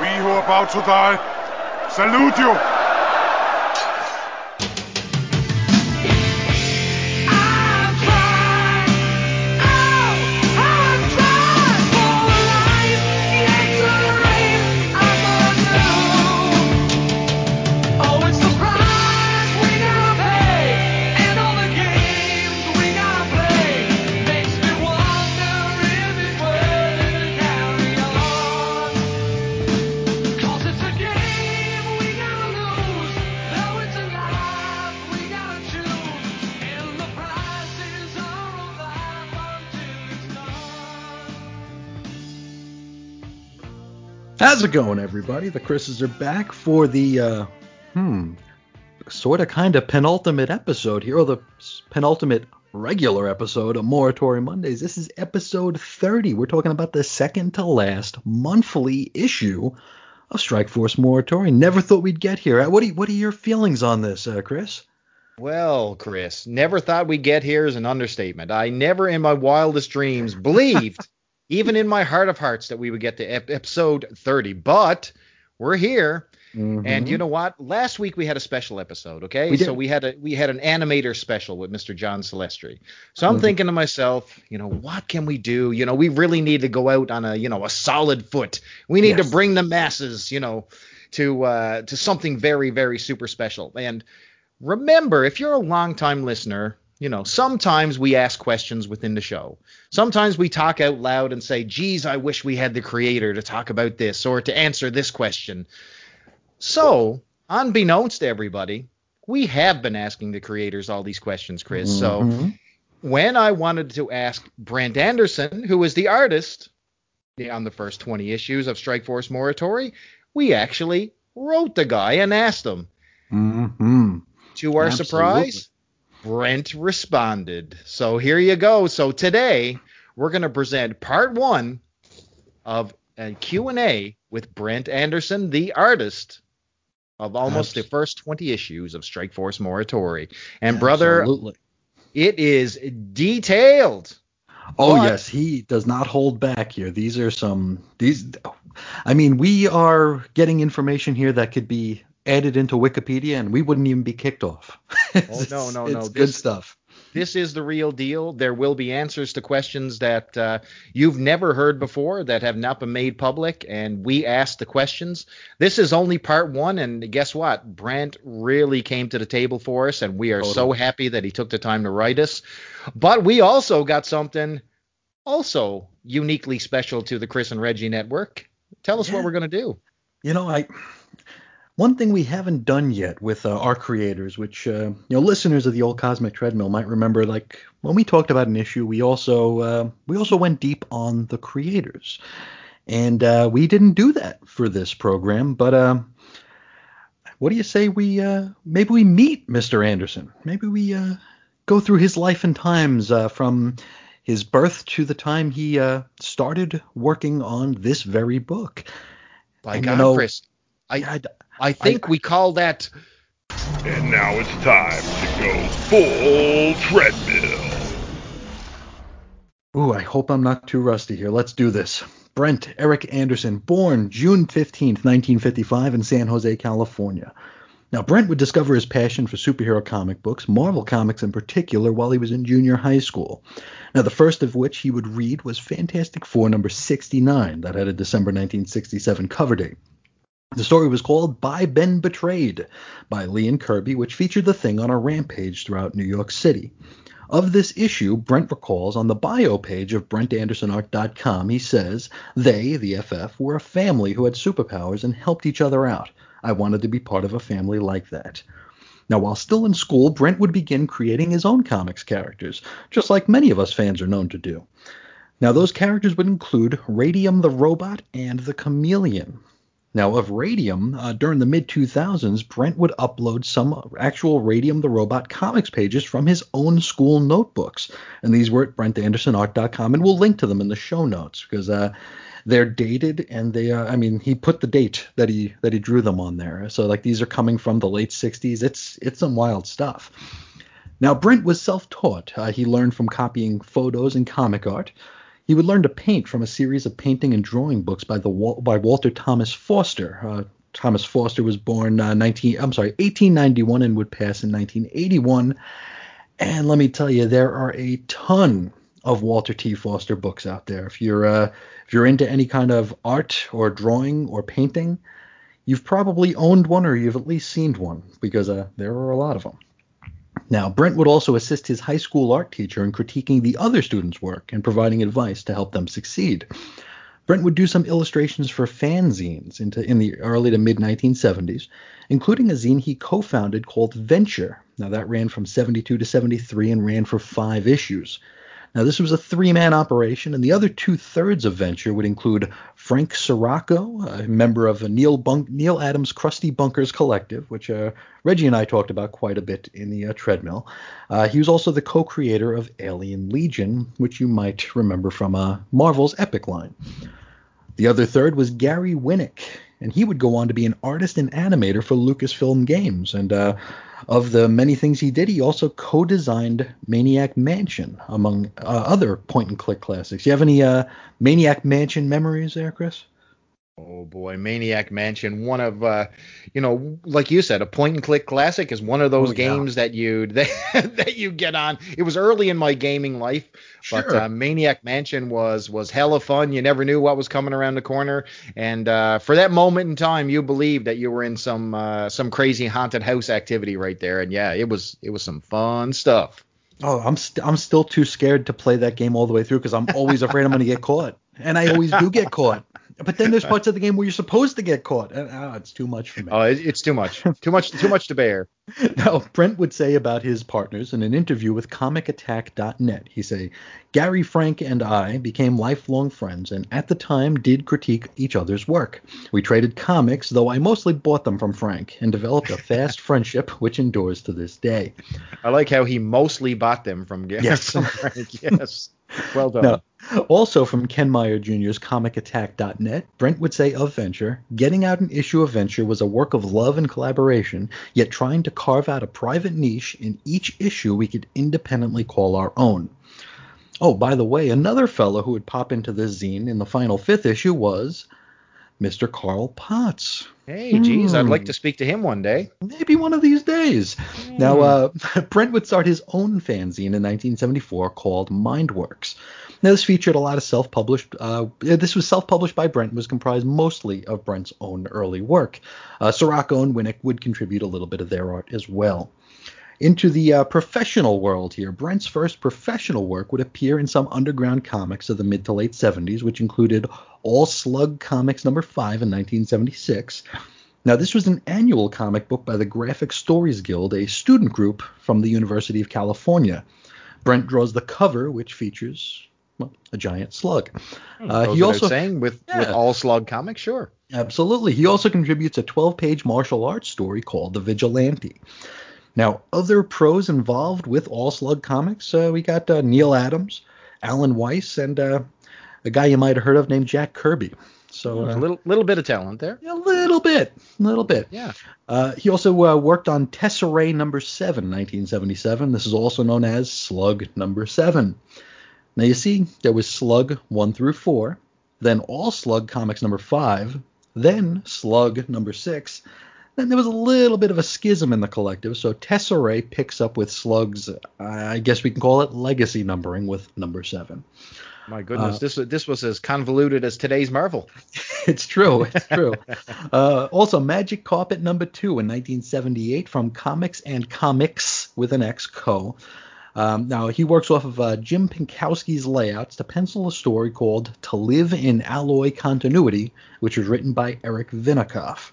we who are about to die, salute you. It going, everybody? The Chris's are back for the, uh, hmm, sort of kind of penultimate episode here, or the penultimate regular episode of Morituri Mondays. This is episode 30. We're talking about the second to last monthly issue of Strike Force Morituri. Never thought we'd get here. What are, what are your feelings on this, uh, Chris? Well, Chris, never thought we'd get here is an understatement. I never in my wildest dreams believed even in my heart of hearts that we would get to ep- episode 30. But we're here. Mm-hmm. And you know what? Last week we had a special episode, okay? We so we had a we had an animator special with Mr. John Celestri. So I'm mm-hmm. thinking to myself, you know, what can we do? You know, we really need to go out on a, you know, a solid foot. We need yes. to bring the masses, you know, to uh to something very very super special. And remember, if you're a longtime listener, you know, sometimes we ask questions within the show. Sometimes we talk out loud and say, geez, I wish we had the creator to talk about this or to answer this question. So, unbeknownst to everybody, we have been asking the creators all these questions, Chris. Mm-hmm. So, when I wanted to ask Brent Anderson, who is the artist on the first 20 issues of Strike Force Morituri, we actually wrote the guy and asked him. Mm-hmm. To our Absolutely. surprise, Brent responded. So here you go. So today we're going to present part one of a Q&A with Brent Anderson, the artist of almost Absolutely. the first 20 issues of Strike Force Morituri. And brother, Absolutely. it is detailed. Oh but, yes, he does not hold back here. These are some these I mean, we are getting information here that could be added into Wikipedia and we wouldn't even be kicked off. oh no, no, no. It's good stuff. This is the real deal. There will be answers to questions that uh, you've never heard before that have not been made public, and we asked the questions. This is only part one, and guess what? Brent really came to the table for us, and we are totally. so happy that he took the time to write us. But we also got something also uniquely special to the Chris and Reggie Network. Tell us yeah. what we're going to do. You know, I one thing we haven't done yet with uh, our creators, which uh, you know listeners of the old Cosmic Treadmill might remember, like when we talked about an issue, we also uh, we also went deep on the creators, and uh, we didn't do that for this program. But uh, what do you say we uh, maybe we meet Mr. Anderson? Maybe we go through his life and times from his birth to the time he started working on this very book. By and, God, you know, Chris, I, I I think I, we call that. And now it's time to go full treadmill. Ooh, I hope I'm not too rusty here. Let's do this. Brent Eric Anderson, born June 15th, 1955, in San Jose, California. Now, Brent would discover his passion for superhero comic books, Marvel Comics in particular, while he was in junior high school. Now, the first of which he would read was Fantastic Four number 69, that had a December 1967 cover date. The story was called By Ben Betrayed by Lee and Kirby, which featured the thing on a rampage throughout New York City. Of this issue, Brent recalls on the bio page of BrentAndersonArt.com, he says, They, the FF, were a family who had superpowers and helped each other out. I wanted to be part of a family like that. Now, while still in school, Brent would begin creating his own comics characters, just like many of us fans are known to do. Now, those characters would include Radium the Robot and the Chameleon. Now, of Radium, uh, during the mid 2000s, Brent would upload some actual Radium the Robot comics pages from his own school notebooks. And these were at BrentAndersonArt.com, and we'll link to them in the show notes because uh, they're dated and they uh, I mean he put the date that he that he drew them on there. So like these are coming from the late 60s. It's it's some wild stuff. Now Brent was self-taught. Uh, he learned from copying photos and comic art. He would learn to paint from a series of painting and drawing books by the by Walter Thomas Foster. Uh, Thomas Foster was born uh, 19 I'm sorry 1891 and would pass in 1981. And let me tell you, there are a ton of Walter T. Foster books out there. If you're uh, if you're into any kind of art or drawing or painting, you've probably owned one or you've at least seen one because uh, there are a lot of them. Now, Brent would also assist his high school art teacher in critiquing the other students' work and providing advice to help them succeed. Brent would do some illustrations for fanzines into, in the early to mid 1970s, including a zine he co founded called Venture. Now, that ran from 72 to 73 and ran for five issues. Now, this was a three man operation, and the other two thirds of Venture would include Frank Cirocco, a member of Neil, Neal Adams' Crusty Bunkers Collective, which uh, Reggie and I talked about quite a bit in the uh, treadmill. Uh, he was also the co creator of Alien Legion, which you might remember from uh, Marvel's Epic line. The other third was Gary Winnick, and he would go on to be an artist and animator for Lucasfilm Games. And uh, of the many things he did, he also co-designed Maniac Mansion, among uh, other point-and-click classics. You have any uh, Maniac Mansion memories there, Chris? Oh boy, Maniac Mansion, one of uh, you know, like you said, a point and click classic is one of those oh, games yeah. that you that, that you get on. It was early in my gaming life, sure. but uh, Maniac Mansion was was hella fun. You never knew what was coming around the corner, and uh, for that moment in time, you believed that you were in some uh, some crazy haunted house activity right there. And yeah, it was it was some fun stuff. Oh, I'm i st- I'm still too scared to play that game all the way through because I'm always afraid I'm going to get caught, and I always do get caught. But then there's parts of the game where you're supposed to get caught. And, oh, it's too much for me. Oh, it's too much. Too much. too much to bear. Now, Brent would say about his partners in an interview with ComicAttack.net. He say, Gary Frank and I became lifelong friends, and at the time did critique each other's work. We traded comics, though I mostly bought them from Frank, and developed a fast friendship which endures to this day. I like how he mostly bought them from Gary. Yes. Frank. Yes. Well done. Now, also from Ken Meyer Jr.'s ComicAttack.net, Brent would say of Venture, getting out an issue of Venture was a work of love and collaboration, yet trying to carve out a private niche in each issue we could independently call our own. Oh, by the way, another fellow who would pop into this zine in the final fifth issue was Mr. Carl Potts. Hey, geez, hmm. I'd like to speak to him one day. Maybe one of these days. Hmm. Now, uh, Brent would start his own fanzine in 1974 called Mindworks. Now, this featured a lot of self-published. Uh, this was self-published by Brent, and was comprised mostly of Brent's own early work. Uh, Cirocco and Winnick would contribute a little bit of their art as well. Into the uh, professional world here, Brent's first professional work would appear in some underground comics of the mid to late 70s, which included All Slug Comics number 5 in 1976. Now, this was an annual comic book by the Graphic Stories Guild, a student group from the University of California. Brent draws the cover, which features well, a giant slug. Hmm, uh, he also saying with yeah. with all slug comics, sure. Absolutely. He also contributes a 12-page martial arts story called The Vigilante. Now, other pros involved with All Slug Comics, uh, we got uh, Neal Adams, Alan Weiss, and uh, a guy you might have heard of named Jack Kirby. So a uh, little little bit of talent there. A little bit, a little bit. Yeah. Uh, he also uh, worked on Tesserae number seven, 1977. This is also known as Slug number seven. Now you see, there was Slug 1 through 4, then All Slug Comics number 5, then Slug number 6. Then there was a little bit of a schism in the collective, so Tesserae picks up with Slug's, I guess we can call it legacy numbering with number 7. My goodness, uh, this this was as convoluted as today's Marvel. It's true, it's true. uh, also, Magic Carpet number two in 1978 from Comics and Comics with an X Co. Um, now, he works off of uh, Jim Pinkowski's layouts to pencil a story called To Live in Alloy Continuity, which was written by Eric Vinicoff.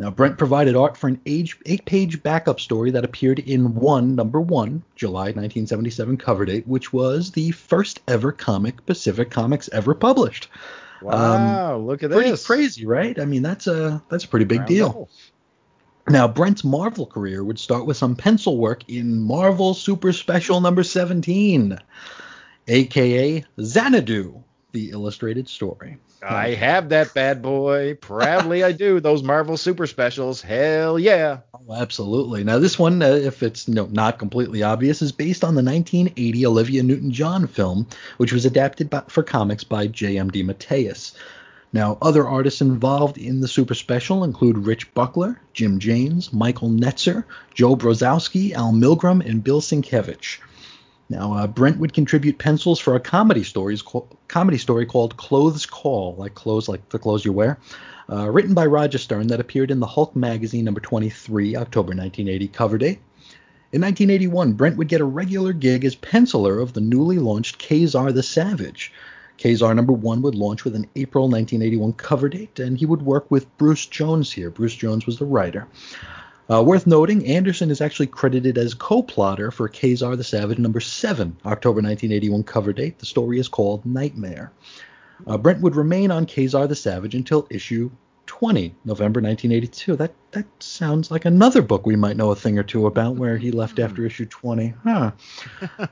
Now, Brent provided art for an eight page backup story that appeared in One, number one, July 1977 cover date, which was the first ever comic Pacific Comics ever published. Wow, um, look at pretty this. Pretty crazy, right? I mean, that's a that's a pretty big deal. Now, Brent's Marvel career would start with some pencil work in Marvel Super Special number 17, aka Xanadu, the illustrated story. I have that bad boy. Proudly I do. Those Marvel Super Specials. Hell yeah. Oh, absolutely. Now this one, uh, if it's you know, not completely obvious, is based on the 1980 Olivia Newton-John film, which was adapted by, for comics by J.M.D. DeMatteis. Now, other artists involved in the Super Special include Rich Buckler, Jim James, Michael Netzer, Joe Brozowski, Al Milgrom, and Bill Sienkiewicz. Now, uh, Brent would contribute pencils for a comedy stories comedy story called Clothes Call, like clothes like the clothes you wear, uh, written by Roger Stern that appeared in the Hulk magazine number 23, October 1980 cover date. In 1981, Brent would get a regular gig as penciler of the newly launched Ka-Zar the Savage. Ka-Zar number one would launch with an April 1981 cover date, and he would work with Bruce Jones here. Bruce Jones was the writer. Uh, worth noting, Anderson is actually credited as co-plotter for Ka-Zar the Savage number 7, October 1981 cover date. The story is called Nightmare. Uh, Brent would remain on Ka-Zar the Savage until issue 20, November 1982. That that sounds like another book we might know a thing or two about, where he left hmm. after issue 20. Huh.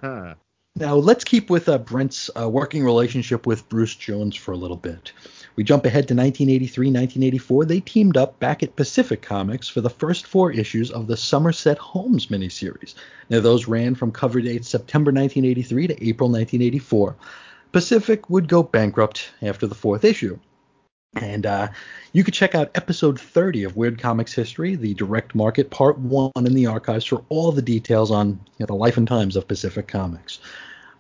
now let's keep with uh, Brent's uh, working relationship with Bruce Jones for a little bit. We jump ahead to 1983, 1984. They teamed up back at Pacific Comics for the first four issues of the Somerset Holmes miniseries. Now, those ran from cover dates September 1983 to April 1984. Pacific would go bankrupt after the fourth issue. And uh, you could check out episode 30 of Weird Comics History, the direct market part one in the archives, for all the details on you know, the life and times of Pacific Comics.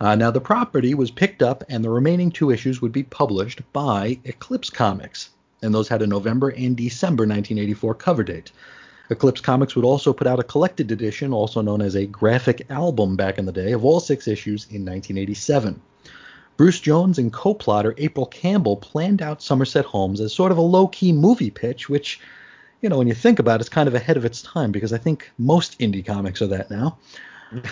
Uh, now, the property was picked up, and the remaining two issues would be published by Eclipse Comics, and those had a November and December 1984 cover date. Eclipse Comics would also put out a collected edition, also known as a graphic album back in the day, of all six issues in 1987. Bruce Jones and co-plotter April Campbell planned out Somerset Holmes as sort of a low-key movie pitch, which, you know, when you think about it, is kind of ahead of its time because I think most indie comics are that now.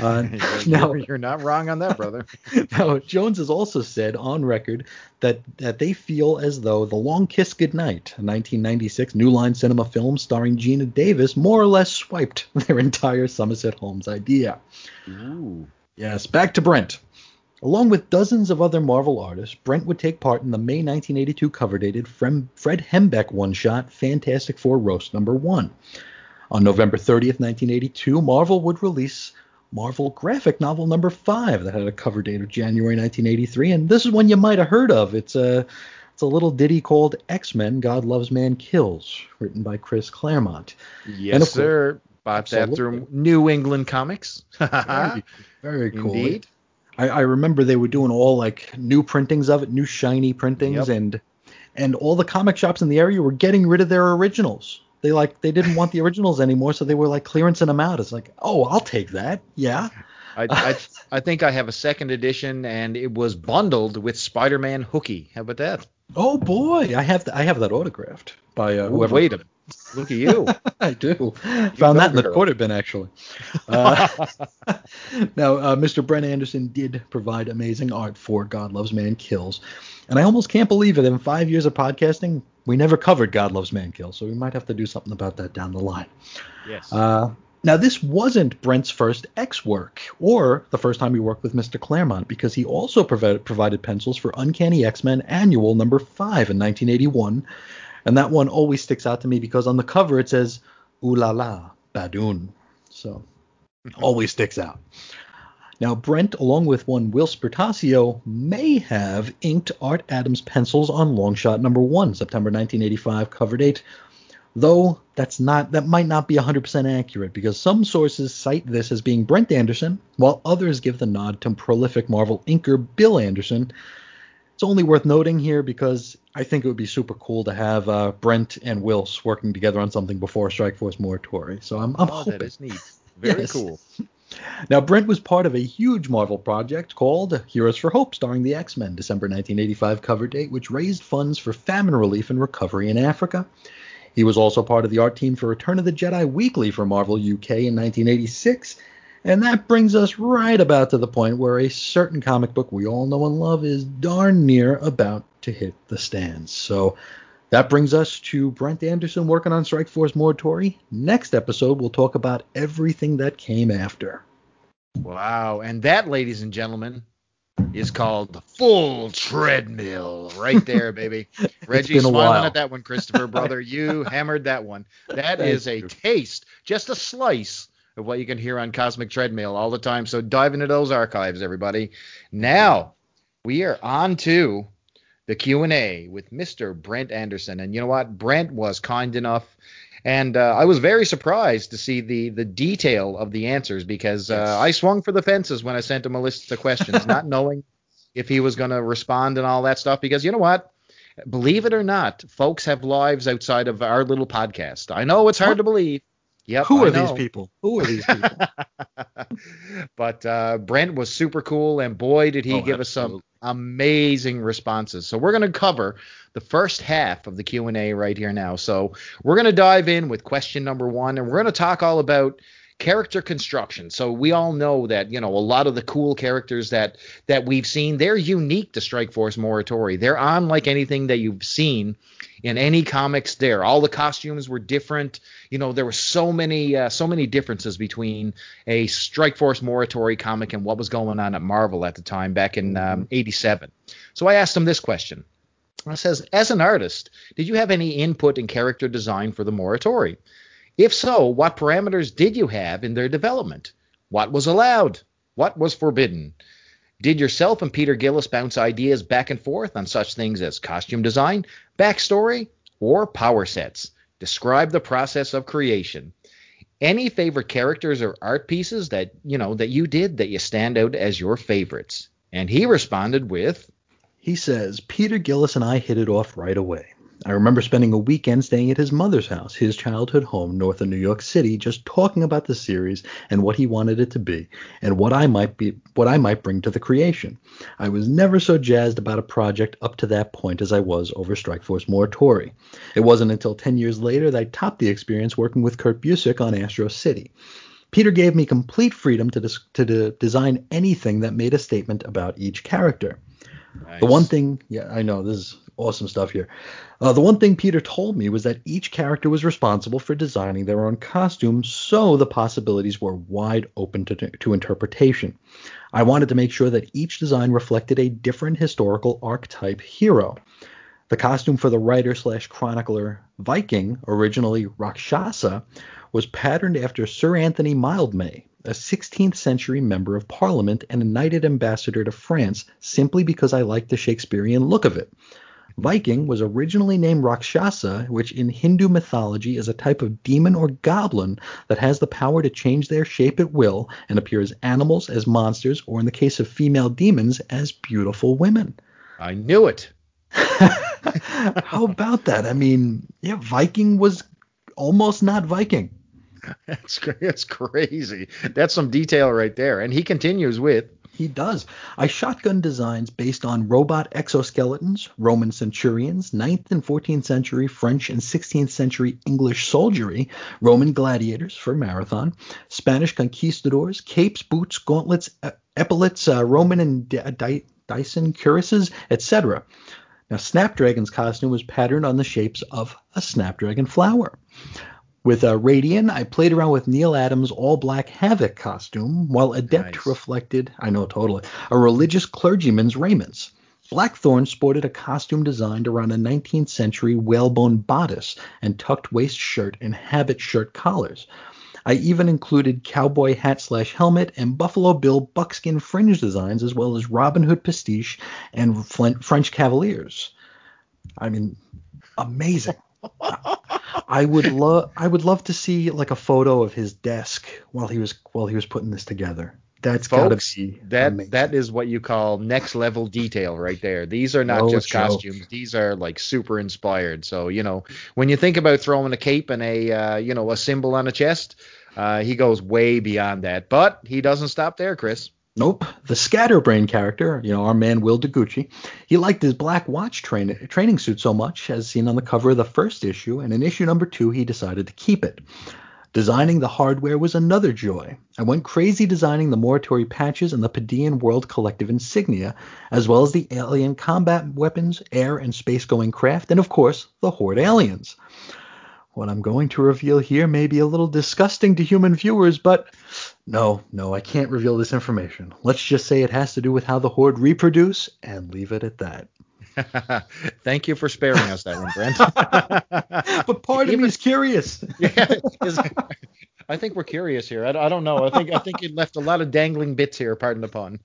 Uh, now you're not wrong on that, brother. now Jones has also said on record that that they feel as though The Long Kiss Goodnight, a 1996 New Line Cinema film starring Geena Davis, more or less swiped their entire Somerset Holmes idea. Ooh. Yes, back to Brent. Along with dozens of other Marvel artists, Brent would take part in the May 1982 cover dated Fred Hembeck one shot Fantastic Four Roast number 1. On November 30th, 1982, Marvel would release Marvel graphic novel number five that had a cover date of January 1983, and this is one you might have heard of. It's a it's a little ditty called X Men: God Loves Man Kills, written by Chris Claremont. Yes, sir. Bought that through New England Comics. very, very cool. Indeed. I, I, remember they were doing all like new printings of it, new shiny printings, yep. and and all the comic shops in the area were getting rid of their originals. They like they didn't want the originals anymore, so they were like clearancing them out. It's like, oh, I'll take that. Yeah. I, I, I think I have a second edition, and it was bundled with Spider-Man Hooky. How about that? Oh boy, I have the, I have that autographed by uh, whoever. Wait a minute. Look at you. I do. You Found that in the quarter bin, actually. Uh, now, uh, Mr. Brent Anderson did provide amazing art for God Loves Man Kills. And I almost can't believe it. In five years of podcasting, we never covered God Loves Man Kills, so we might have to do something about that down the line. Yes. Uh, now, this wasn't Brent's first X work, or the first time he worked with Mr. Claremont, because he also provided, provided pencils for Uncanny X Men Annual number 5 in 1981 and that one always sticks out to me because on the cover it says "Ooh la la, Badoon," so always sticks out. Now, Brent, along with one Whilce Portacio, may have inked Art Adams pencils on Longshot number one, September 1985 cover date, though that's not that might not be 100% accurate because some sources cite this as being Brent Anderson, while others give the nod to prolific Marvel inker Bill Anderson, it's only worth noting here because I think it would be super cool to have uh, Brent and Whilce working together on something before Strike Force Morituri. So I'm, I'm oh, hoping. That is neat. Very yes. cool. Now, Brent was part of a huge Marvel project called Heroes for Hope, starring the X Men, December 1985 cover date, which raised funds for famine relief and recovery in Africa. He was also part of the art team for Return of the Jedi Weekly for Marvel UK in 1986 and that brings us right about to the point where a certain comic book we all know and love is darn near about to hit the stands. So that brings us to Brent Anderson working on Strike Force Morituri. Next episode, we'll talk about everything that came after. Wow. And that, ladies and gentlemen, is called the Full Treadmill. Right there, baby. Reggie a smiling while. at that one, Christopher, brother. You hammered that one. That is a taste, just a slice of what you can hear on Cosmic Treadmill all the time. So dive into those archives, everybody. Now we are on to the Q&A with Mr. Brent Anderson. And you know what? Brent was kind enough and uh, I was very surprised to see the the detail of the answers because Yes. uh, I swung for the fences when I sent him a list of questions, not knowing if he was going to respond and all that stuff. Because you know what? Believe it or not, folks have lives outside of our little podcast. I know it's hard What? to believe. Yep, Who I are these people? Who are these people? but uh, Brent was super cool, and boy, did he Oh, give us some absolutely. Amazing responses. So we're going to cover the first half of the Q and A right here now. So we're going to dive in with question number one, and we're going to talk all about character construction. So we all know that you know a lot of the cool characters that that we've seen, they're unique to Strike Force Morituri. They're unlike anything that you've seen in any comics there. All the costumes were different. You know, there were so many uh, so many differences between a Strike Force Morituri comic and what was going on at Marvel at the time back in um, 87. So I asked him this question. I says, as an artist, did you have any input in character design for the Morituri? If so, what parameters did you have in their development? What was allowed? What was forbidden? Did yourself and Peter Gillis bounce ideas back and forth on such things as costume design, backstory, or power sets? Describe the process of creation. Any favorite characters or art pieces that you know that you did that you stand out as your favorites? And he responded with, He says, Peter Gillis and I hit it off right away. I remember spending a weekend staying at his mother's house, his childhood home north of New York City, just talking about the series and what he wanted it to be and what I might be what I might bring to the creation. I was never so jazzed about a project up to that point as I was over Strikeforce Morituri. It wasn't until 10 years later that I topped the experience working with Kurt Busiek on Astro City. Peter gave me complete freedom to, dis- to de- design anything that made a statement about each character. The one thing, yeah, I know this is awesome stuff here. Uh, the one thing Peter told me was that each character was responsible for designing their own costume, so the possibilities were wide open to, to interpretation. I wanted to make sure that each design reflected a different historical archetype hero. The costume for the writer slash chronicler Viking, originally Rakshasa, was patterned after Sir Anthony Mildmay, a 16th century member of parliament and a knighted ambassador to France, simply because I liked the Shakespearean look of it. Viking was originally named Rakshasa, which in Hindu mythology is a type of demon or goblin that has the power to change their shape at will and appear as animals, as monsters, or in the case of female demons, as beautiful women. I knew it. How about that? I mean, yeah, Viking was almost not Viking. That's that's crazy. That's some detail right there. And he continues with, He does. I shotgun designs based on robot exoskeletons, Roman centurions, 9th and 14th century French and 16th century English soldiery, Roman gladiators for marathon, Spanish conquistadors, capes, boots, gauntlets, epaulets, uh, Roman and D- Dy- Dyson cuirasses, etc. Now, Snapdragon's costume was patterned on the shapes of a snapdragon flower. With uh, Radian, I played around with Neal Adams' all black Havoc costume, while Adept Nice. reflected, I know totally, a religious clergyman's raiments. Blackthorn sported a costume designed around a 19th century whalebone bodice and tucked waist shirt and habit shirt collars. I even included cowboy hat slash helmet and Buffalo Bill buckskin fringe designs, as well as Robin Hood pastiche and French Cavaliers. I mean, amazing. I would love I would love to see like a photo of his desk while he was while he was putting this together. That's folks, be that amazing. that is what you call next level detail right there. These are not No just joke. costumes; these are like super inspired. So you know, when you think about throwing a cape and a uh, you know a symbol on a chest, uh, he goes way beyond that. But he doesn't stop there, Chris. Nope. The Scatterbrain character, you know, our man Will Degucci, he liked his black watch train, training suit so much, as seen on the cover of the first issue, and in issue number two, he decided to keep it. Designing the hardware was another joy. I went crazy designing the Morituri patches and the Padian World Collective insignia, as well as the alien combat weapons, air and space going craft, and of course, the Horde aliens. What I'm going to reveal here may be a little disgusting to human viewers, but No, no, I can't reveal this information. Let's just say it has to do with how the Horde reproduce and leave it at that. Thank you for sparing us that one, Brent. but part of me is curious. yeah, is- I think we're curious here. I, I don't know. I think I think it left a lot of dangling bits here. Pardon the pun.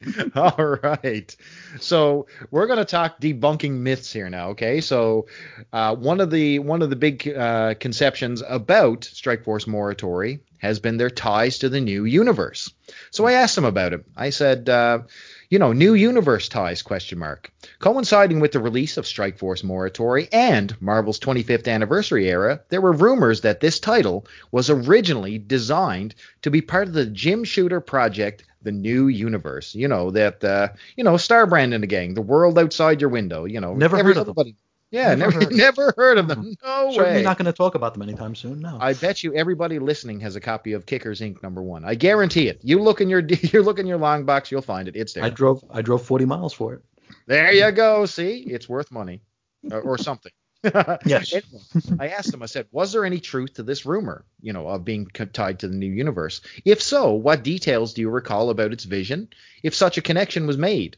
All right. So we're going to talk debunking myths here now. Okay. So uh, one of the one of the big uh, conceptions about Strike Force Morituri has been their ties to the new universe. So I asked them about it. I said, uh, you know, new universe ties? Question mark. Coinciding with the release of Strike Force Morituri and Marvel's 25th anniversary era, there were rumors that this title was originally designed to be part of the Jim Shooter project the new universe. You know that uh, you know Star Brand and the gang, the world outside your window. You know, Never heard of them. Yeah, Never never heard. never heard of them. No Certainly way. not going to talk about them anytime soon. No. I bet you everybody listening has a copy of Kickers Inc. number one. I guarantee it. You look in your you look in your long box, you'll find it. It's there. I drove I drove 40 miles for it. There you go. See, it's worth money or, or something. Yes. I asked him. I said, "Was there any truth to this rumor? You know, of being tied to the new universe? If so, what details do you recall about its vision? If such a connection was made."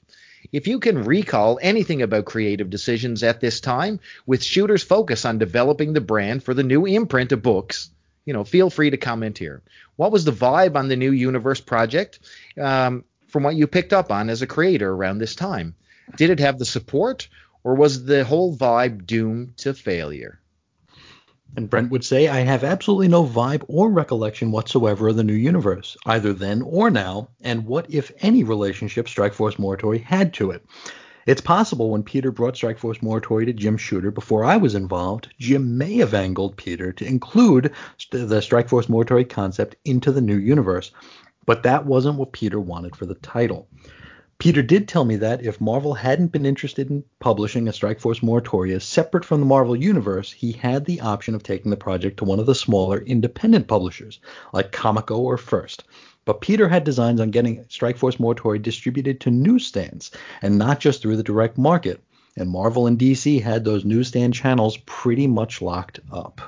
If you can recall anything about creative decisions at this time, with Shooter's focus on developing the brand for the new imprint of books, you know, feel free to comment here. What was the vibe on the new universe project um, from what you picked up on as a creator around this time? Did it have the support, or was the whole vibe doomed to failure? And Brent would say, I have absolutely no vibe or recollection whatsoever of the new universe, either then or now, and what, if any, relationship Strikeforce Morituri had to it. It's possible when Peter brought Strikeforce Morituri to Jim Shooter before I was involved, Jim may have angled Peter to include the Strikeforce Morituri concept into the new universe, but that wasn't what Peter wanted for the title. Peter did tell me that if Marvel hadn't been interested in publishing a Strikeforce Moratoria separate from the Marvel Universe, he had the option of taking the project to one of the smaller independent publishers, like Comico or First. But Peter had designs on getting Strikeforce Moratoria distributed to newsstands, and not just through the direct market. And Marvel and DC had those newsstand channels pretty much locked up.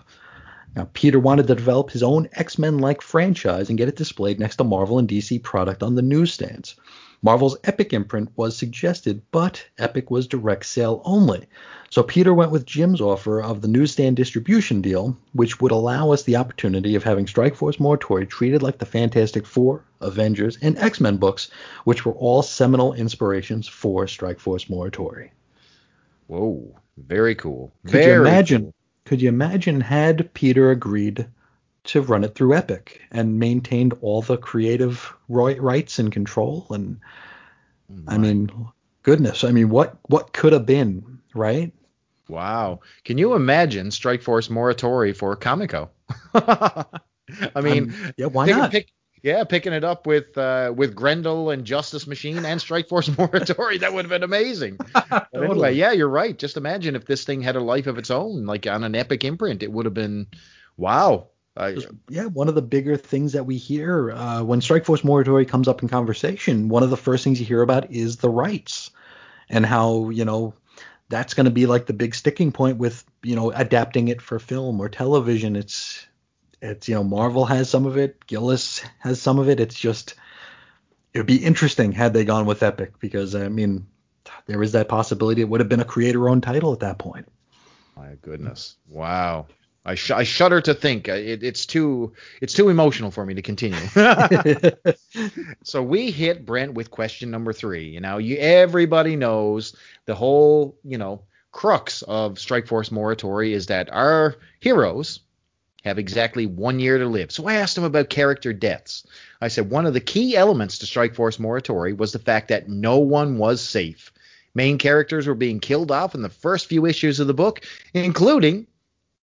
Now, Peter wanted to develop his own X Men like franchise and get it displayed next to Marvel and DC product on the newsstands. Marvel's Epic imprint was suggested, but Epic was direct sale only. So Peter went with Jim's offer of the newsstand distribution deal, which would allow us the opportunity of having Strikeforce Morituri treated like the Fantastic Four, Avengers, and X Men books, which were all seminal inspirations for Strikeforce Morituri. Whoa, very cool. Could very you imagine? cool. Could you imagine had Peter agreed to run it through Epic and maintained all the creative ri- rights and control? And I mean, goodness, I mean, what what could have been, right? Wow. Can you imagine Strike Force Morituri for Comico? I mean, I'm- yeah, why pick- not? pick- yeah, picking it up with uh, with Grendel and Justice Machine and Strike Force Morituri, that would have been amazing. But anyway, yeah, you're right. Just imagine if this thing had a life of its own, like on an epic imprint, it would have been wow. I, Yeah, one of the bigger things that we hear uh, when Strikeforce Morituri comes up in conversation, one of the first things you hear about is the rights and how you know that's going to be like the big sticking point with you know adapting it for film or television. It's it's you know Marvel has some of it, Gillis has some of it. It's just it would be interesting had they gone with Epic because I mean there is that possibility it would have been a creator-owned title at that point. My goodness! Wow. I, sh- I shudder to think. Uh, It, it's too it's too emotional for me to continue. so we hit Brent with question number three. You know, you everybody knows the whole you know crux of Strike Force Morituri is that our heroes have exactly one year to live. So I asked him about character deaths. I said one of the key elements to Strike Force Morituri was the fact that no one was safe. Main characters were being killed off in the first few issues of the book, including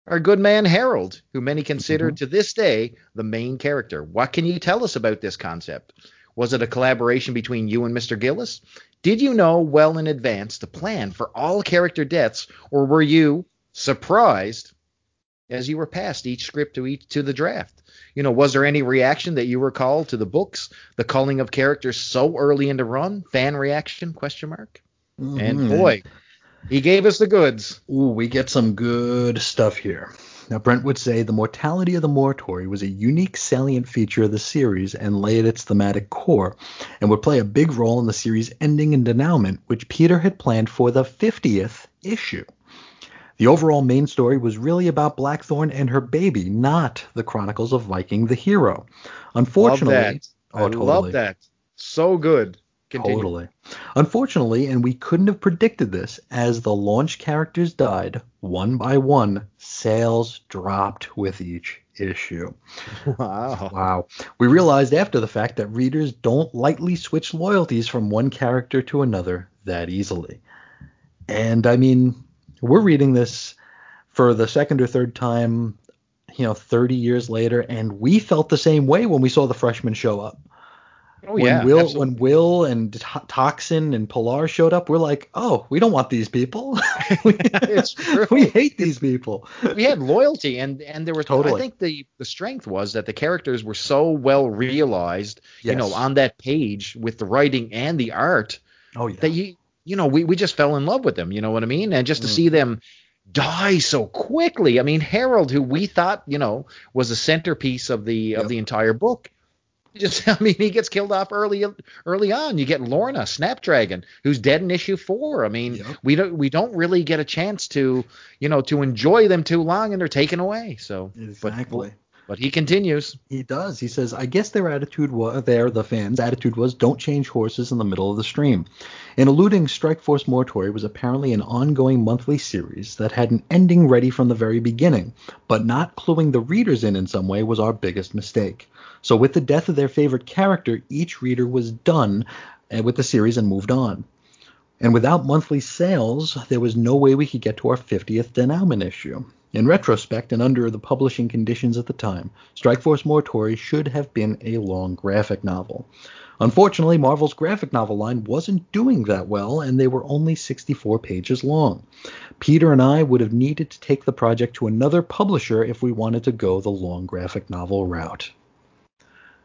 our good man Harold, who many consider to this day the main character. What can you tell us about this concept? Was it a collaboration between you and Mr. Gillis? Did you know well in advance the plan for all character deaths, or were you surprised as you were passed each script to each to the draft? You know, was there any reaction that you recall to the books, the culling of characters so early in the run? Fan reaction? Question mark. And Mhm. boy, he gave us the goods. Ooh, we get some good stuff here. Now, Brent would say the mortality of the Mortory was a unique, salient feature of the series and lay at its thematic core, and would play a big role in the series' ending and denouement, which Peter had planned for the 50th issue. The overall main story was really about Blackthorn and her baby, not the Chronicles of Viking the hero. Unfortunately, love that. oh, I totally. love that. So good. Continue. Totally. Unfortunately, and we couldn't have predicted this, as the launch characters died one by one, sales dropped with each issue. Wow. Wow. We realized after the fact that readers don't lightly switch loyalties from one character to another that easily. And I mean, we're reading this for the second or third time, you know, 30 years later, and we felt the same way when we saw the freshmen show up Oh when yeah. Will absolutely. when Will and To- Toxin and Pilar showed up, we're like, oh, we don't want these people. we, It's true. we hate these people. we had loyalty and and there was Totally. I think the the strength was that the characters were so well realized, you know, on that page with the writing and the art Oh yeah. that you you know, we we just fell in love with them, you know what I mean? And just to Mm. see them die so quickly. I mean, Harold who we thought, you know, was the centerpiece of the Yep. of the entire book. Just, I mean, he gets killed off early, early on. You get Lorna Snapdragon, who's dead in issue four. I mean, Yep. we don't, we don't really get a chance to, you know, to enjoy them too long, and they're taken away. So, exactly. but, but he continues. He does. He says, I guess their attitude was, there, the fans' attitude was, don't change horses in the middle of the stream. In alluding, Strike Force Mortory was apparently an ongoing monthly series that had an ending ready from the very beginning, but not cluing the readers in in some way was our biggest mistake. So with the death of their favorite character, each reader was done uh, with the series and moved on. And without monthly sales, there was no way we could get to our 50th denouement issue. In retrospect, and under the publishing conditions at the time, Strike Force Mortory should have been a long graphic novel. Unfortunately, Marvel's graphic novel line wasn't doing that well, and they were only 64 pages long. Peter and I would have needed to take the project to another publisher if we wanted to go the long graphic novel route.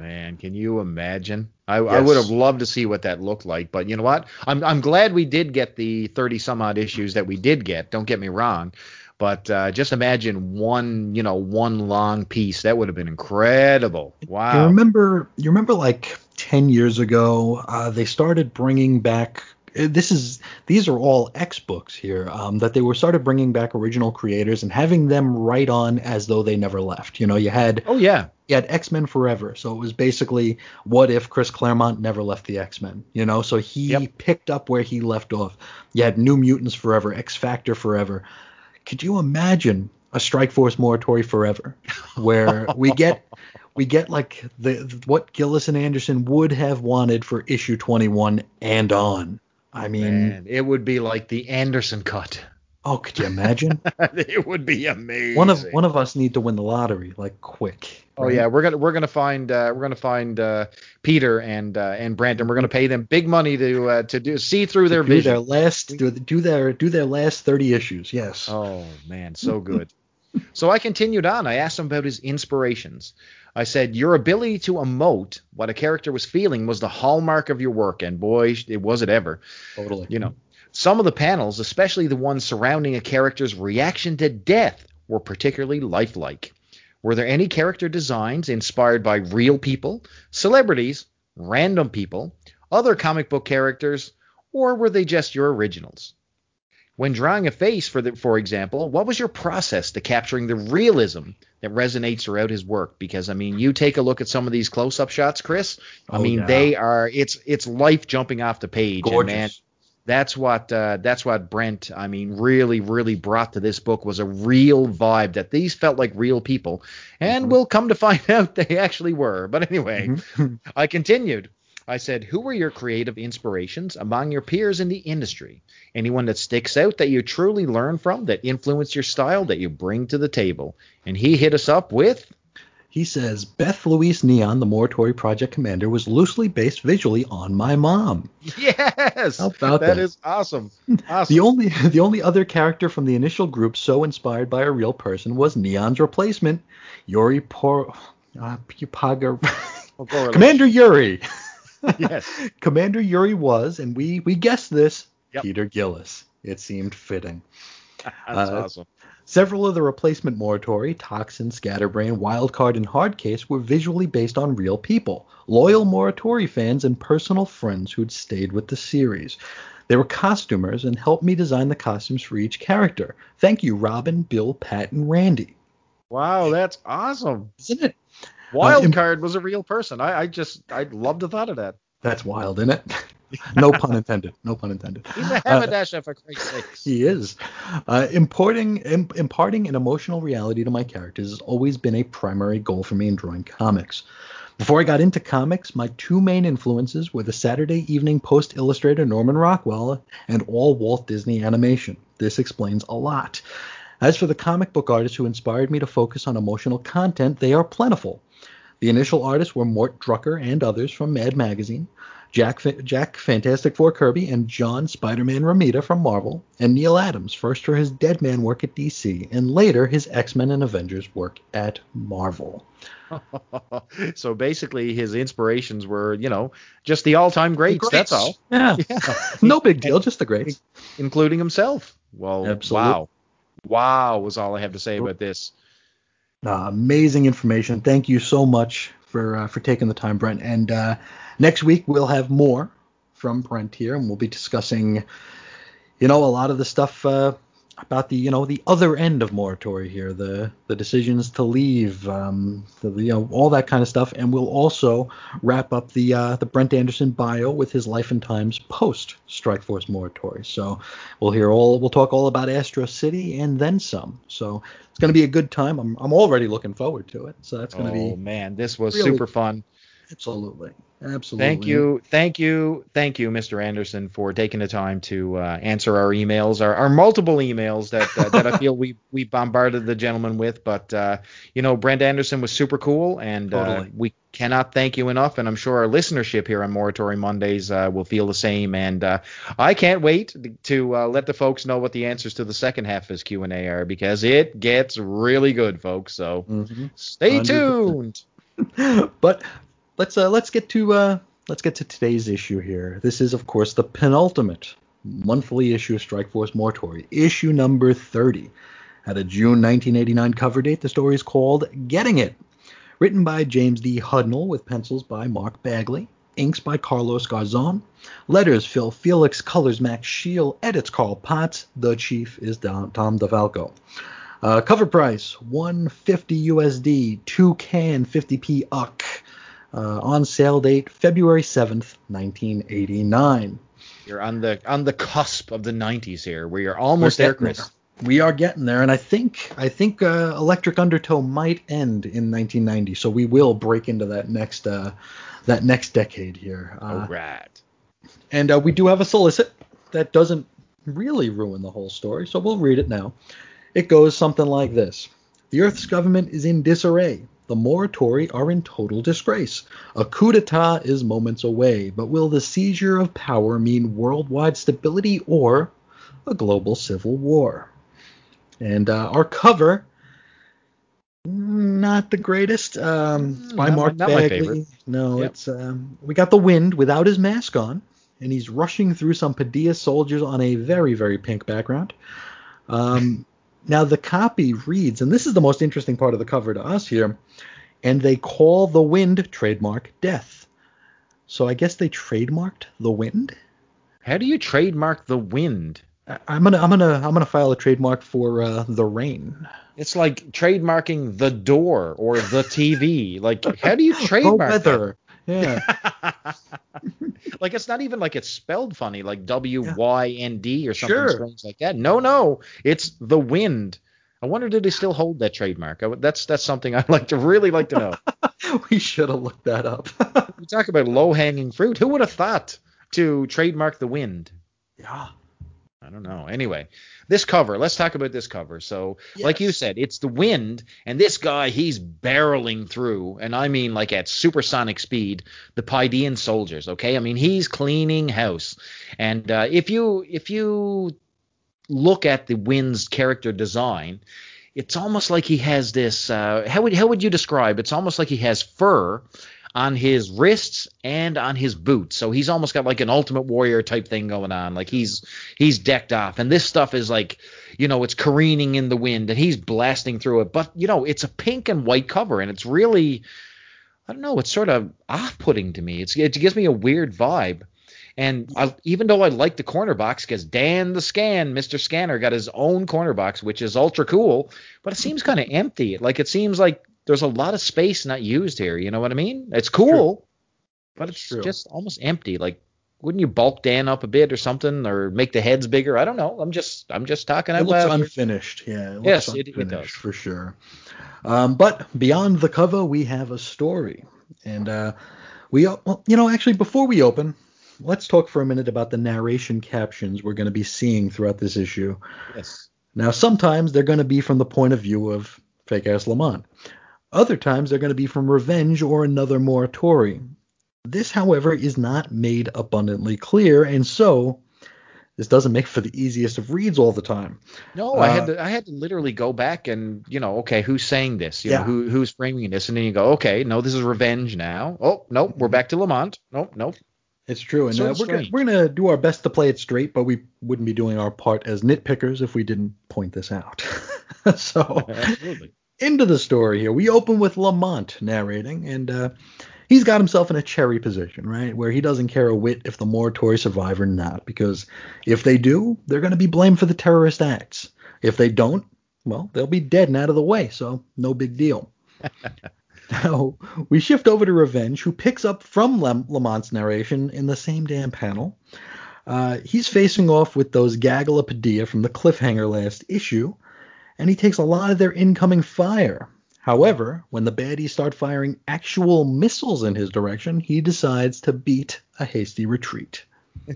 Man, can you imagine? I, I would have loved to see what that looked like, but you know what? I'm I'm glad we did get the 30 some odd issues that we did get. Don't get me wrong, but uh, just imagine one, you know, one long piece. That would have been incredible. Wow. You remember? You remember like ten years ago, uh, they started bringing back. Uh, This is these are all X books here um, that they were started bringing back original creators and having them write on as though they never left. You know, you had Oh yeah. you had X Men Forever, so it was basically what if Chris Claremont never left the X Men? You know, so he Yep. picked up where he left off. You had New Mutants Forever, X Factor Forever. Could you imagine a Strike Force Morituri Forever, where we get we get like the what Gillis and Anderson would have wanted for issue 21 and on. I mean, Man, it would be like the Anderson cut. oh, could you imagine? it would be amazing. one of one of us need to win the lottery like quick. Oh yeah, we're gonna we're gonna find uh, we're gonna find uh, Peter and uh, and Brent, and we're gonna pay them big money to uh, to do see through their do vision. their last do, do their do their last 30 issues. Yes. Oh man, so good. so I continued on. I asked him about his inspirations. I said, "Your ability to emote what a character was feeling was the hallmark of your work, and boy, it was it ever. Totally. You know, some of the panels, especially the ones surrounding a character's reaction to death, were particularly lifelike. Were there any character designs inspired by real people, celebrities, random people, other comic book characters, or were they just your originals? When drawing a face, for the, for example, what was your process to capturing the realism that resonates throughout his work? Because I mean, you take a look at some of these close-up shots, Chris. I Oh, mean, yeah. they are it's it's life jumping off the page, and Gorgeous. man, that's what uh, that's what Brent, I mean, really really brought to this book was a real vibe that these felt like real people, and Mhm. we'll come to find out they actually were. But anyway, Mhm. I continued. I said, Who were your creative inspirations among your peers in the industry? Anyone that sticks out that you truly learn from, that influence your style, that you bring to the table? And he hit us up with, He says Beth Louise Neon, the Morituri Project commander, was loosely based visually on my mom. Yes! How about that that? is awesome. Awesome. The only the only other character from the initial group so inspired by a real person was Neon's replacement, Yuri Por uh, Pupaga. Commander Yuri. Yes. Commander Yuri was, and we we guessed this, Yep. Peter Gillis. It seemed fitting. That's Uh, awesome. Several of the replacement Morituri, Toxin, Scatterbrain, Wildcard, and Hardcase were visually based on real people, loyal Morituri fans and personal friends who'd stayed with the series. They were costumers and helped me design the costumes for each character. Thank you, Robin, Bill, Pat, and Randy. Wow, that's awesome. Isn't it? Wild im- card was a real person. I, I just I'd love to thought of that. That's wild, isn't it? no pun intended. No pun intended. He's a Uh, haberdasher for Christ's sakes. He is. Uh, importing, im- imparting an emotional reality to my characters has always been a primary goal for me in drawing comics. Before I got into comics, my two main influences were the Saturday Evening Post illustrator Norman Rockwell and all Walt Disney animation. This explains a lot. As for the comic book artists who inspired me to focus on emotional content, they are plentiful. The initial artists were Mort Drucker and others from Mad Magazine, Jack, Jack Fantastic Four Kirby, and John Spider-Man Romita from Marvel, and Neal Adams, first for his Deadman work at DC, and later his X-Men and Avengers work at Marvel. so basically, his inspirations were, you know, just the all-time greats. That's all, Yeah. no big deal, just the greats. including himself. Well, Absolute- wow, wow was all I have to say about this. Uh, amazing information. Thank you so much for uh, for taking the time, Brent. And uh, next week we'll have more from Brent here, and we'll be discussing, you know, a lot of the stuff uh, about the you know the other end of Morituri here, the the decisions to leave, um, the, you know, all that kind of stuff. And we'll also wrap up the uh, the Brent Anderson bio with his life and times post Strike Force Morituri. So we'll hear all we'll talk all about Astro City and then some. So it's going to be a good time. I'm I'm already looking forward to it. So that's going to Oh be man, this was really- super fun. Absolutely absolutely. Thank you, thank you, thank you, Mr. Anderson, for taking the time to uh, answer our emails, our, our multiple emails that uh, that I feel we we bombarded the gentleman with. But uh, you know, Brent Anderson was super cool, and uh, Totally. we cannot thank you enough. And I'm sure our listenership here on Morituri Mondays uh, will feel the same. And uh, I can't wait to uh, let the folks know what the answers to the second half of his Q and A are because it gets really good, folks. So Mhm. stay 100%. tuned. but let's uh, let's get to uh, let's get to today's issue here. This is of course the penultimate monthly issue of Strike Force Morituri, issue number 30. At a June 1989 cover date, the story is called Getting It. Written by James D. Hudnall with pencils by Mark Bagley, inks by Carlos Garzon, letters Phil Felix, colors Max Scheele, edits Carl Potts, the chief is Tom DeFalco. Uh, cover price 150 USD, 2 can 50p UC. Uh, on sale date February 7th, 1989. You're on the on the cusp of the 90s here, where you're almost there, Chris. We are getting there, and I think I think uh, Electric Undertow might end in 1990, so we will break into that next uh, that next decade here. Uh, All right. And uh, we do have a solicit that doesn't really ruin the whole story, so we'll read it now. It goes something like this The Earth's government is in disarray. The Morituri are in total disgrace. A coup d'etat is moments away, but will the seizure of power mean worldwide stability or a global civil war? And uh, our cover, not the greatest. Um, it's by Not my- Mark not Bagley. favorite. No, Yep. it's um, we got the wind without his mask on, and he's rushing through some Paideia soldiers on a very very pink background. Um, now the copy reads, and this is the most interesting part of the cover to us here, and they call the wind trademark death. So I guess they trademarked the wind. How do you trademark the wind? I'm gonna I'm gonna I'm gonna file a trademark for uh, the rain. It's like trademarking the door or the TV. Like, how do you trademark The weather. Yeah. like, it's not even like it's spelled funny, like W Y N D or something Sure. strange like that. No, no, it's the wind. I wonder did they still hold that trademark? I that's that's something I'd like to really like to know. we should have looked that up. we talk about low hanging fruit. Who would have thought to trademark the wind? yeah. I don't know. Anyway, this cover, let's talk about this cover. So, like you said, it's the wind, and this guy, he's barreling through, and I mean like at supersonic speed, the Pydean soldiers, okay? I mean, he's cleaning house. And uh, if you if you look at the wind's character design, it's almost like he has this uh, how would how would you describe? It's almost like he has fur on his wrists and on his boots. So he's almost got like an Ultimate Warrior type thing going on. Like he's he's decked off, and this stuff is like, you know, it's careening in the wind, and he's blasting through it. But you know, it's a pink and white cover, and it's really, I don't know, it's sort of off-putting to me. It's it gives me a weird vibe. And I, even though I like the corner box because Dan the Scan, Mr. Scanner, got his own corner box, which is ultra cool, but it seems kind of empty. Like it seems like there's a lot of space not used here. You know what I mean? It's cool, True. but it's True. just almost empty. Like wouldn't you bulk Dan up a bit or something, or make the heads bigger? I don't know. I'm just I'm just talking it out looks loud. unfinished. Yeah. It yes, unfinished it, it, does for sure. Um, but beyond the cover, we have a story, and uh, we well, you know actually before we open, let's talk for a minute about the narration captions we're going to be seeing throughout this issue. Yes. Now, sometimes they're going to be from the point of view of fake ass Lamont. Other times they're going to be from Revenge or another moratorium. This, however, is not made abundantly clear, and so this doesn't make for the easiest of reads all the time. No, uh, I had uh, to I had to literally go back and you know, okay, who's saying this? You yeah. know, who who's framing this? And then you go, okay, no, this is revenge now. Oh, nope, we're back to Lamont. Nope, nope. It's true, and uh, we're gonna, we're gonna do our best to play it straight, but we wouldn't be doing our part as nitpickers if we didn't point this out. so, Absolutely. Into the story here, we open with Lamont narrating, and uh, he's got himself in a cherry position, right, where he doesn't care a whit if the Morituri survive or not, because if they do, they're gonna be blamed for the terrorist acts. If they don't, well, they'll be dead and out of the way, so no big deal. Now, we shift over to Revenge, who picks up from Lem- Lamont's narration in the same damn panel. Uh, he's facing off with those gaggle of Paideia from the cliffhanger last issue, and he takes a lot of their incoming fire. However, when the baddies start firing actual missiles in his direction, he decides to beat a hasty retreat.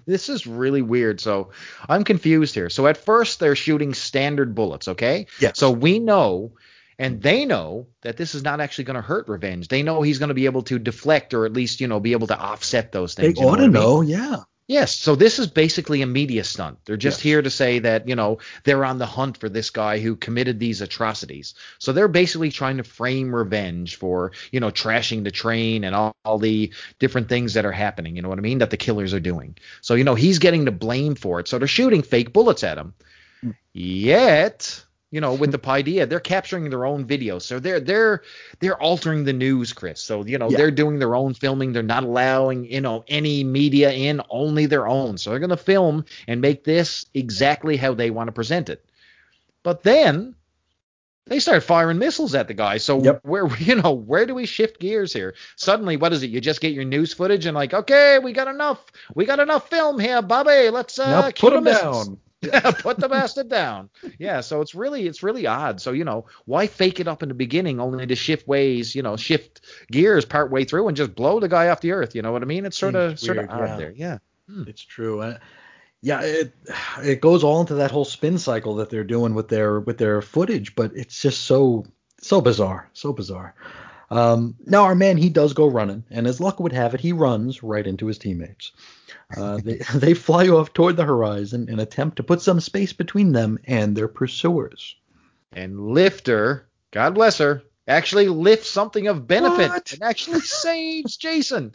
This is really weird. So I'm confused here. So at first they're shooting standard bullets, okay? Yes. So we know and they know that this is not actually going to hurt Revenge. They know he's going to be able to deflect or at least you know be able to offset those things. They ought to know, yeah. Yes, so this is basically a media stunt. They're just yes. here to say that, you know, they're on the hunt for this guy who committed these atrocities. So they're basically trying to frame revenge for, you know, trashing the train and all, all the different things that are happening, you know what I mean, that the killers are doing. So, you know, he's getting the blame for it. So they're shooting fake bullets at him. Mm. Yet, you know, with the Paideia, they're capturing their own videos. So they're they're they're altering the news, Chris. So, you know, yeah. they're doing their own filming. They're not allowing, you know, any media in, only their own. So they're gonna film and make this exactly how they want to present it. But then they start firing missiles at the guy. So yep. where you know, where do we shift gears here? Suddenly, what is it? You just get your news footage and like, okay, we got enough. We got enough film here, Bobby. Let's uh now put them down. put the bastard down. Yeah, so it's really it's really odd. So you know, why fake it up in the beginning only to shift ways, you know, shift gears part way through and just blow the guy off the earth? You know what I mean? It's sort of sort of odd yeah. there. Yeah, hmm. it's true. Uh, yeah, it it goes all into that whole spin cycle that they're doing with their with their footage, but it's just so so bizarre, so bizarre. Um, now our man he does go running, and as luck would have it, he runs right into his teammates. Uh, they, they fly off toward the horizon and attempt to put some space between them and their pursuers. And Lifter, God bless her, actually lifts something of benefit what? and actually saves Jason.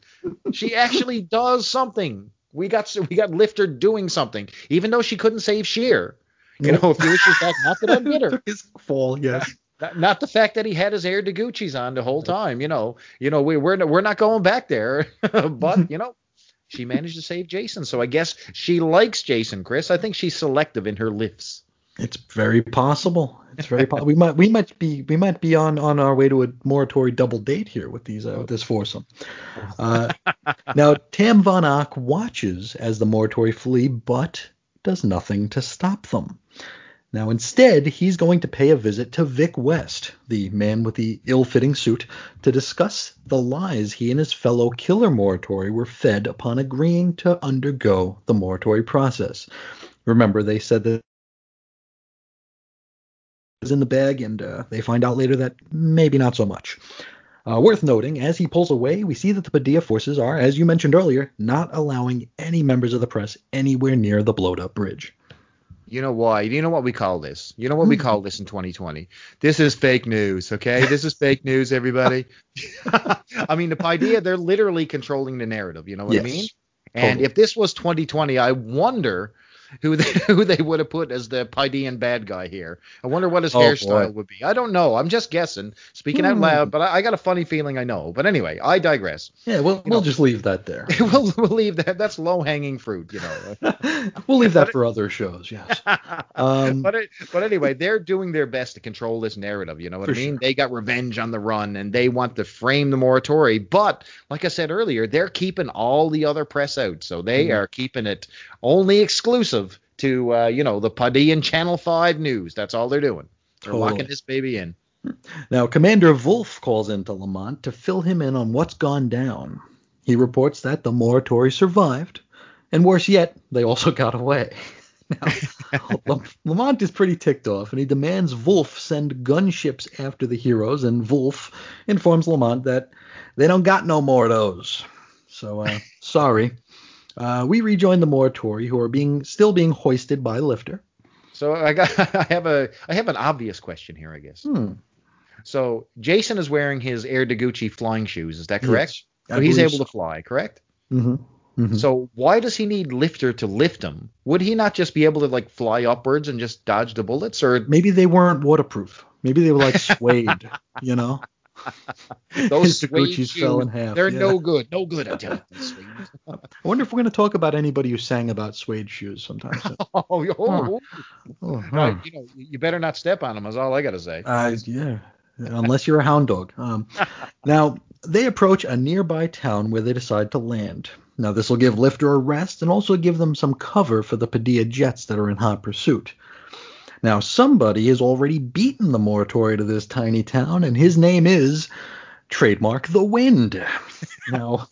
She actually does something. We got we got Lifter doing something, even though she couldn't save Shear. You know, if he was just back, not that I'm bitter. His fall, yes. Not, not, the fact that he had his Air Gucci's on the whole time. You know, you know, we we're we're not going back there, but you know, she managed to save Jason. So I guess she likes Jason, Chris. I think she's selective in her lifts. It's very possible. It's very possible. we might we might be we might be on on our way to a Morituri double date here with these uh, with this foursome. Uh, now Tam Von Ock watches as the Morituri flee, but does nothing to stop them. Now, instead, he's going to pay a visit to Vic West, the man with the ill fitting suit, to discuss the lies he and his fellow killer Morituri were fed upon agreeing to undergo the Morituri process. Remember, they said that was in the bag, and uh, they find out later that maybe not so much. Uh, worth noting, as he pulls away, we see that the Paideia forces are, as you mentioned earlier, not allowing any members of the press anywhere near the blowed up bridge. You know why? You know what we call this? You know what we Hmm. call this in 2020? This is fake news, okay? This is fake news, everybody. I mean, the idea they're literally controlling the narrative. You know what I mean? And totally. if this was 2020, I wonder who they, who they would have put as the Pidean bad guy here. I wonder what his Oh, hairstyle boy. would be. I don't know. I'm just guessing, speaking out Hmm. loud, but I, I got a funny feeling I know. But anyway, I digress. Yeah, we'll we'll just leave that there. we'll, we'll leave that. That's low hanging fruit, you know. we'll leave that for other shows. Yes. Um, but it, but anyway, they're doing their best to control this narrative. You know what I mean? sure. They got revenge on the run, and they want to frame the moratorium. But like I said earlier, they're keeping all the other press out, so they Mhm. are keeping it only exclusive to uh, you know the Padian Channel Five News. That's all they're doing. They're Totally. locking this baby in. Now, Commander Wolf calls into Lamont to fill him in on what's gone down. He reports that the Morituri survived, and worse yet, they also got away. Now, Lam- Lamont is pretty ticked off, and he demands Wolf send gunships after the heroes, and Wolf informs Lamont that they don't got no more of those. So, uh, sorry. Uh, we rejoin the Morituri, who are being still being hoisted by Lifter. So I got I have a I have an obvious question here, I guess. Hmm. So Jason is wearing his Air Deguchi flying shoes. Is that correct? Yes, so he's able to fly, correct? hmm hmm So why does he need lifter to lift him? Would he not just be able to like fly upwards and just dodge the bullets, or maybe they weren't waterproof. Maybe they were like suede, you know? those shoes? fell in half, They're yeah. no good, no good. I tell you. I wonder if we're going to talk about anybody who sang about suede shoes sometime. soon. oh, oh, Oh. You know, you better not step on them. Is all I gotta say. Uh, yeah, unless you're a hound dog. Um, now, they approach a nearby town where they decide to land. Now, this will give Lifter a rest and also give them some cover for the Paideia jets that are in hot pursuit. Now, somebody has already beaten the Morituri to this tiny town, and his name is Trademark the Wind. Now,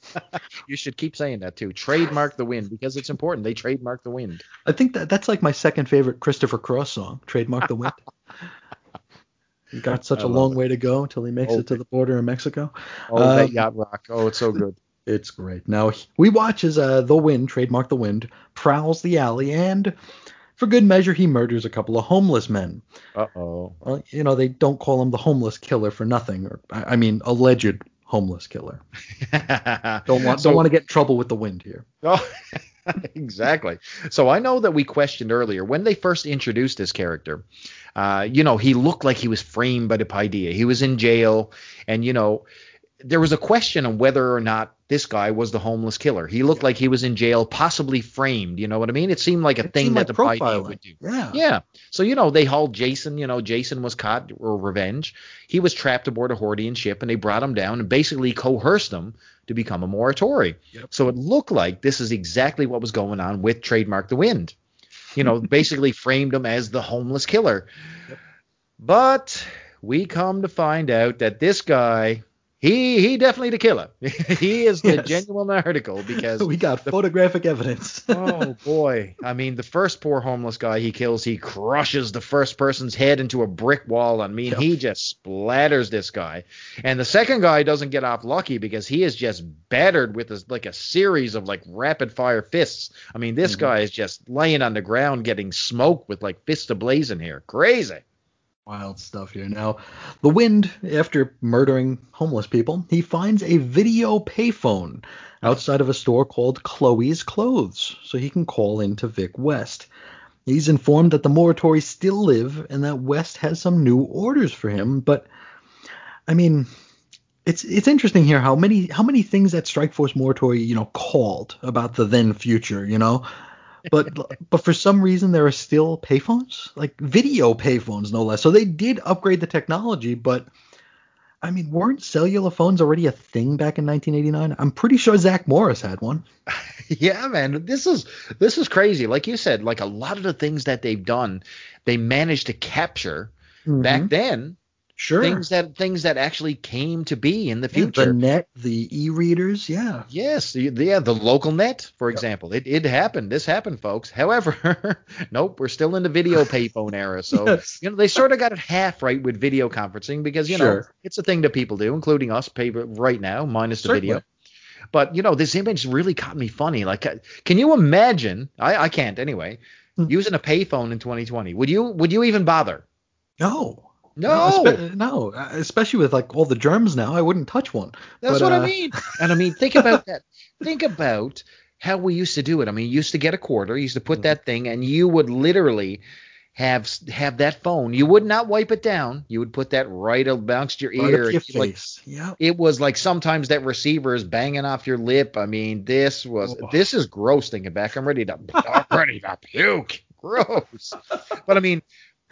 You should keep saying that too. Trademark the wind because it's important. They trademark the wind. I think that that's like my second favorite Christopher Cross song, Trademark the Wind. he got such I a long it. way to go until he makes Oh. it to the border of Mexico. Oh, that Um, yacht rock. Oh, it's so good. It's great. Now we watch as uh, the Wind, Trademark the Wind, prowls the alley, and for good measure, he murders a couple of homeless men. Uh oh. Well, you know, they don't call him the homeless killer for nothing, or I mean, alleged homeless killer. Don't want So- don't want to get in trouble with the Wind here. Oh, exactly. So I know that we questioned earlier when they first introduced this character. Uh, you know, he looked like he was framed by the Paideia. He was in jail, and you know, there was a question on whether or not this guy was the homeless killer. He looked like he was in jail, possibly framed. You know what I mean? It seemed like a It thing that like the profiling. would do. Yeah. Yeah. So, you know, they hauled Jason, you know, Jason was caught or revenge. He was trapped aboard a Hordean ship and they brought him down and basically coerced him to become a Morituri. Yep. So it looked like this is exactly what was going on with Trademark the Wind. You know, basically framed him as the homeless killer. But we come to find out that this guy, he he definitely the killer. he is the Yes. genuine article because we got the, photographic evidence. oh boy. I mean, the first poor homeless guy he kills, he crushes the first person's head into a brick wall. I mean, Yep. he just splatters this guy. And the second guy doesn't get off lucky because he is just battered with a, like a series of like rapid fire fists. I mean, this Mhm. guy is just laying on the ground getting smoked with like fists ablazing here. Crazy. Wild stuff here. Now, the Wind, after murdering homeless people, he finds a video payphone outside of a store called Chloe's Clothes, so he can call in to Vic West. He's informed that the Morituri still live and that West has some new orders for him, but I mean, it's it's interesting here how many how many things that Strikeforce Morituri you know called about the then future, you know. But but for some reason there are still payphones, like video payphones no less. So they did upgrade the technology, but I mean, weren't cellular phones already a thing back in 1989? I'm pretty sure Zach Morris had one. Yeah, man, this is this is crazy. Like you said, like a lot of the things that they've done, they managed to capture back Mhm. then. Sure. Things that things that actually came to be in the future. the net, the e-readers, yeah. Yes, the, yeah, the local net, for example, it it happened. This happened, folks. However, nope, we're still in the video payphone era. So Yes. you know they sort of got it half right with video conferencing because you know it's a thing that people do, including us, pay right now, minus the Certainly. video. But you know this image really caught me funny. Like, uh, can you imagine? I I can't anyway. using a payphone in 2020. Would you would you even bother? No. No. espe- no, uh, especially with like all the germs now, I wouldn't touch one. That's But, what uh, I mean. And I mean, think about that. Think about how we used to do it. I mean, you used to get a quarter, you used to Mm-hmm. put that thing, and you would literally have have that phone. You would not wipe it down. You would put that right amongst your Right ear. your like. Yep. it was like sometimes that receiver is banging off your lip. I mean, this was Oh. this is gross thinking back. I'm ready to I'm ready to puke. Gross. But I mean,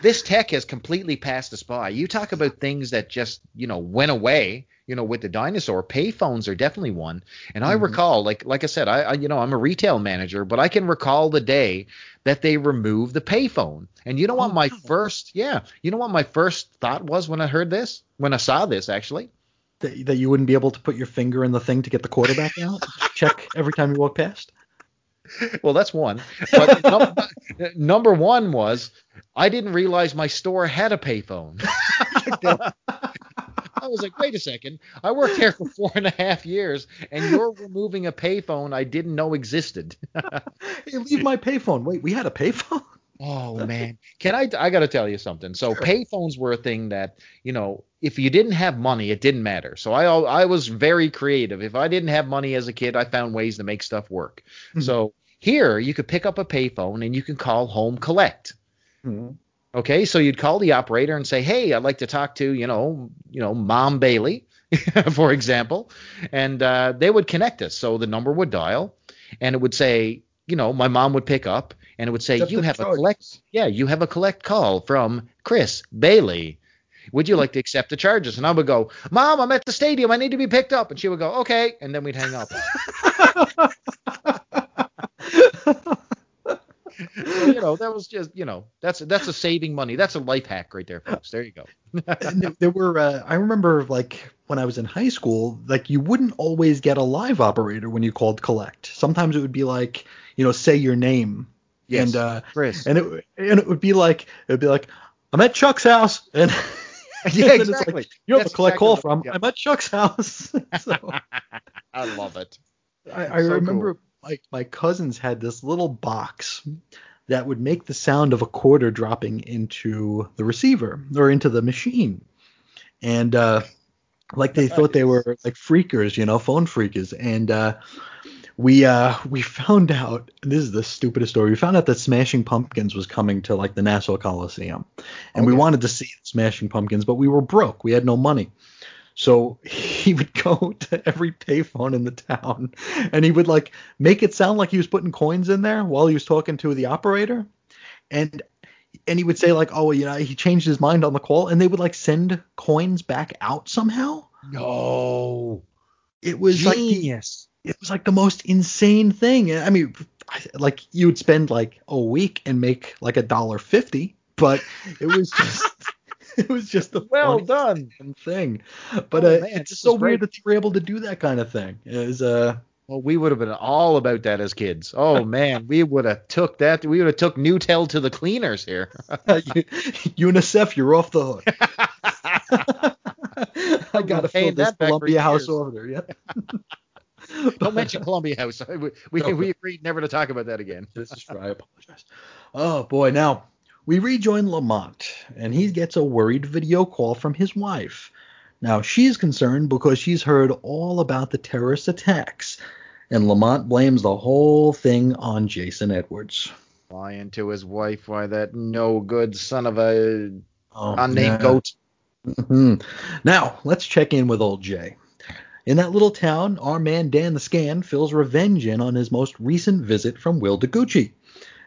this tech has completely passed us by. You talk about things that just, you know, went away, you know, with the dinosaur. Payphones are definitely one. And I Mhm. recall, like like I said, I, I you know, I'm a retail manager, but I can recall the day that they removed the payphone. And you know what Oh, my wow. first yeah, you know what my first thought was when I heard this? When I saw this actually? That, that you wouldn't be able to put your finger in the thing to get the quarterback out. Check every time you walk past. Well, that's one. But num- number one was I didn't realize my store had a payphone. I was like, wait a second. I worked here for four and a half years, and you're removing a payphone I didn't know existed. Hey, leave my payphone. Wait, we had a payphone. Oh man, can I? I got to tell you something. So payphones were a thing that you know, if you didn't have money, it didn't matter. So I I was very creative. If I didn't have money as a kid, I found ways to make stuff work. Mhm. So here you could pick up a payphone and you can call home collect. Okay, so you'd call the operator and say, "Hey, I'd like to talk to you know, you know, Mom Bailey, for example," and uh, they would connect us. So the number would dial, and it would say, you know, my mom would pick up, and it would say, Accept "You the have a collect, yeah, you have a collect call from Chris Bailey. Would you like to accept the charges?" And I would go, "Mom, I'm at the stadium. I need to be picked up," and she would go, "Okay," and then we'd hang up. So, you know, that was just, you know, that's that's a saving money. That's a life hack right there, folks. There you go. there- there were uh, I remember like when I was in high school, like you wouldn't always get a live operator when you called collect. Sometimes it would be like, you know, say your name. Yes. And uh Chris. and it and it would be like it would be like I'm at Chuck's house and Yeah, exactly. like, you have That's a collect exactly call from yeah. I'm at Chuck's house. so I love it. I, I So remember like my cousins had this little box that would make the sound of a quarter dropping into the receiver or into the machine. And uh like they thought they were like phreakers, you know, phone phreakers. And uh we uh we found out this is the stupidest story. We found out that Smashing Pumpkins was coming to like the Nassau Coliseum. And we wanted to see Smashing Pumpkins, but we were broke. We had no money. So he would go to every payphone in the town and he would like make it sound like he was putting coins in there while he was talking to the operator. And and he would say like, oh, you know, he changed his mind on the call, and they would like send coins back out somehow. No. It was like the, Genius. It was like the most insane thing. I mean, I- like you would spend like a week and make like a dollar fifty, but it was just it was just the well done. thing. But Oh, uh, man, it's so weird that you were able to do that kind of thing. Is uh, Well, we would have been all about that as kids. Oh man, we would have took that. We would have took Newtel to the cleaners here. UNICEF, you're off the hook. I gotta fill this that back for Columbia House order. Yeah. Don't mention Columbia House. We we, No. we agreed never to talk about that again. This is true. I apologize. Oh boy, now we rejoin Lamont, and he gets a worried video call from his wife. Now she's concerned because she's heard all about the terrorist attacks, and Lamont blames the whole thing on Jason Edwards. Lying to his wife, why that no good son of a Oh, unnamed yeah. goat. Mhm. Now, let's check in with old Jay. In that little town, our man Dan the Scan fills revenge in on his most recent visit from Will DeGucci.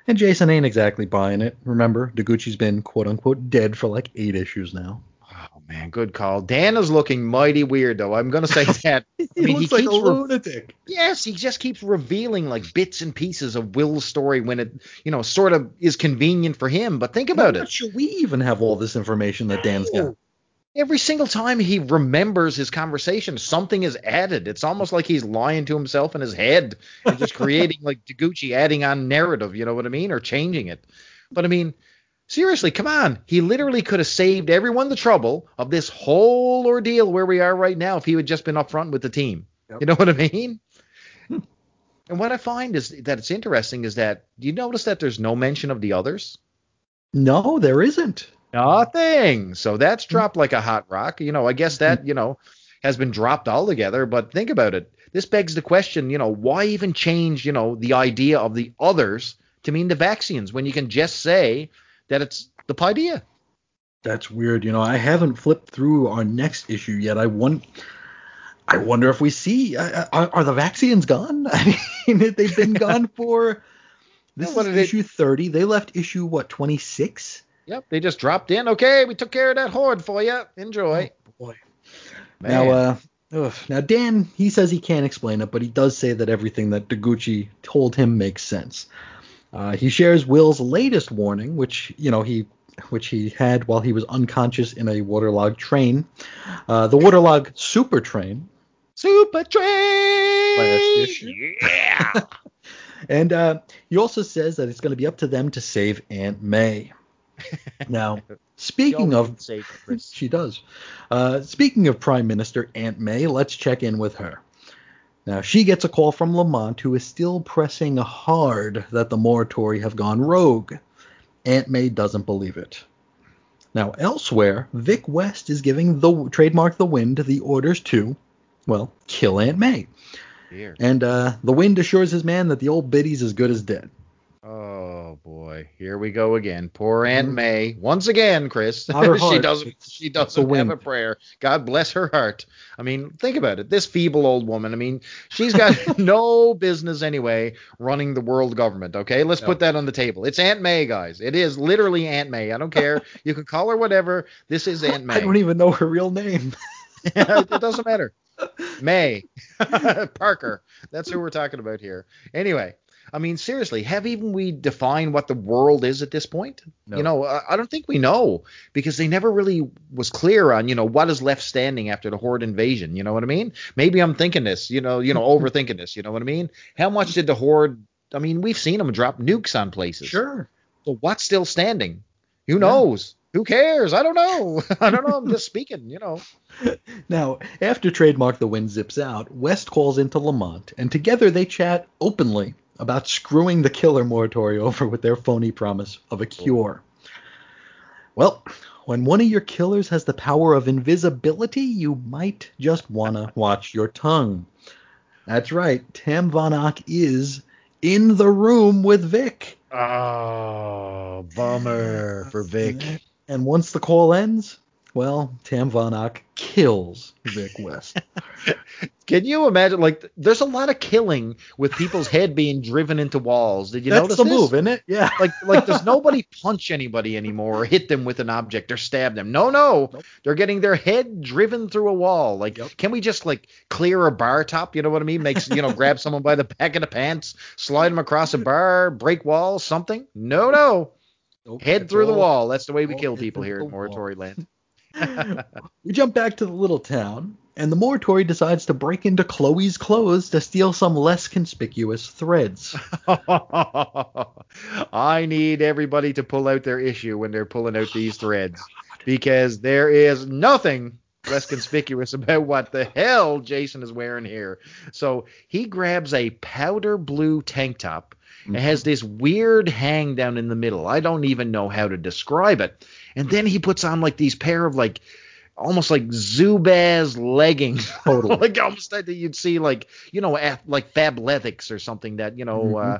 And Jason ain't exactly buying it. Remember, DeGucci's been quote unquote dead for like eight issues now. Oh man, good call. Dan is looking mighty weird though. I'm gonna say that. He I mean, he looks like a re- lunatic. Yes, he just keeps revealing like bits and pieces of Will's story when it, you know, sort of is convenient for him. But think about it. sure we even have all this information that Dan's got. Every single time he remembers his conversation, something is added. It's almost like he's lying to himself in his head and just creating like Taguchi adding on narrative, you know what I mean? Or changing it. But I mean, seriously, come on. He literally could have saved everyone the trouble of this whole ordeal where we are right now if he had just been upfront with the team. Yep. You know what I mean? Hmm. And what I find is that it's interesting is that do you notice that there's no mention of the others? No, there isn't. Nothing. So that's hmm. dropped like a hot rock. You know, I guess that, hmm. you know, has been dropped altogether. But think about it. This begs the question, you know, why even change, you know, the idea of the others to mean the vaccines when you can just say that it's the Paideia? That's weird. You know, I haven't flipped through our next issue yet. I want. I wonder if we see uh, uh are, are the vaccines gone? I mean, they've been gone for this is did it- issue 30. They left issue what 26? Yep, they just dropped in. Okay, we took care of that horde for you. Enjoy. Boy. Man. Now, uh, ugh. now Dan, he says he can't explain it, but he does say that everything that Deguchi told him makes sense. Uh, he shares Will's latest warning, which you know he, which he had while he was unconscious in a waterlogged train, uh, the waterlogged super train, Super Train. Last issue. Yeah. and uh, he also says that it's going to be up to them to save Aunt May. Now, speaking of She does. Uh, speaking of Prime Minister Aunt May, let's check in with her. Now, she gets a call from Lamont, who is still pressing hard that the Morituri have gone rogue. Aunt May doesn't believe it. Now, elsewhere, Vic West is giving the trademark the Wind the orders to, well, kill Aunt May. Here. And uh, the Wind assures his man that the old biddy's as good as dead. Oh boy, here we go again. Poor mm-hmm. Aunt May. Once again, Chris. She doesn't she doesn't have wind. a prayer. God bless her heart. I mean, think about it. This feeble old woman, I mean, she's got no business anyway running the world government, okay? Let's No. put that on the table. It's Aunt May, guys. It is literally Aunt May. I don't care. you can call her whatever. This is Aunt May. I don't even know her real name. it doesn't matter. May Parker. That's who we're talking about here. Anyway, I mean, seriously, have even we defined what the world is at this point? No. You know, I I don't think we know because they never really was clear on, you know, what is left standing after the horde invasion. You know what I mean? Maybe I'm thinking this, you know, you know, mm-hmm. overthinking this. You know what I mean? How much did the horde? I mean, we've seen them drop nukes on places. Sure. So what's still standing? Who knows? Who cares? I don't know. I don't know. I'm just speaking. You know. Now, after Trademark the Wind zips out, West calls into Lamont, and together they chat openly about screwing the killer Morituri over with their phony promise of a cure. Well, when one of your killers has the power of invisibility, you might just want to watch your tongue. That's right, Tam Von Ock is in the room with Vic. Oh, bummer for Vic. And once the call ends, well, Tam Von Ock kills Vic West. Can you imagine? Like, there's a lot of killing with people's head being driven into walls. Did you That's notice the this? move, isn't it? Yeah. Like, like does nobody punch anybody anymore or hit them with an object or stab them? No, no, Nope. they're getting their head driven through a wall. Like, Yep. can we just like clear a bar top? You know what I mean? Makes you know, grab someone by the back of the pants, slide them across a bar, break walls, something? No, no, Nope, head through the wall. That's the way we kill people here in wall. Morituri Land. We jump back to the little town, and the Morituri decides to break into Chloe's clothes to steal some less conspicuous threads. I need everybody to pull out their issue when they're pulling out these threads because there is nothing less conspicuous about what the hell Jason is wearing here. So he grabs a powder blue tank top. It has mm-hmm. this weird hang down in the middle. I don't even know how to describe it. And then he puts on like these pair of like almost like Zubaz leggings. Totally. like almost that you'd see like, you know, at, like Fabletics or something that, you know, Mhm. uh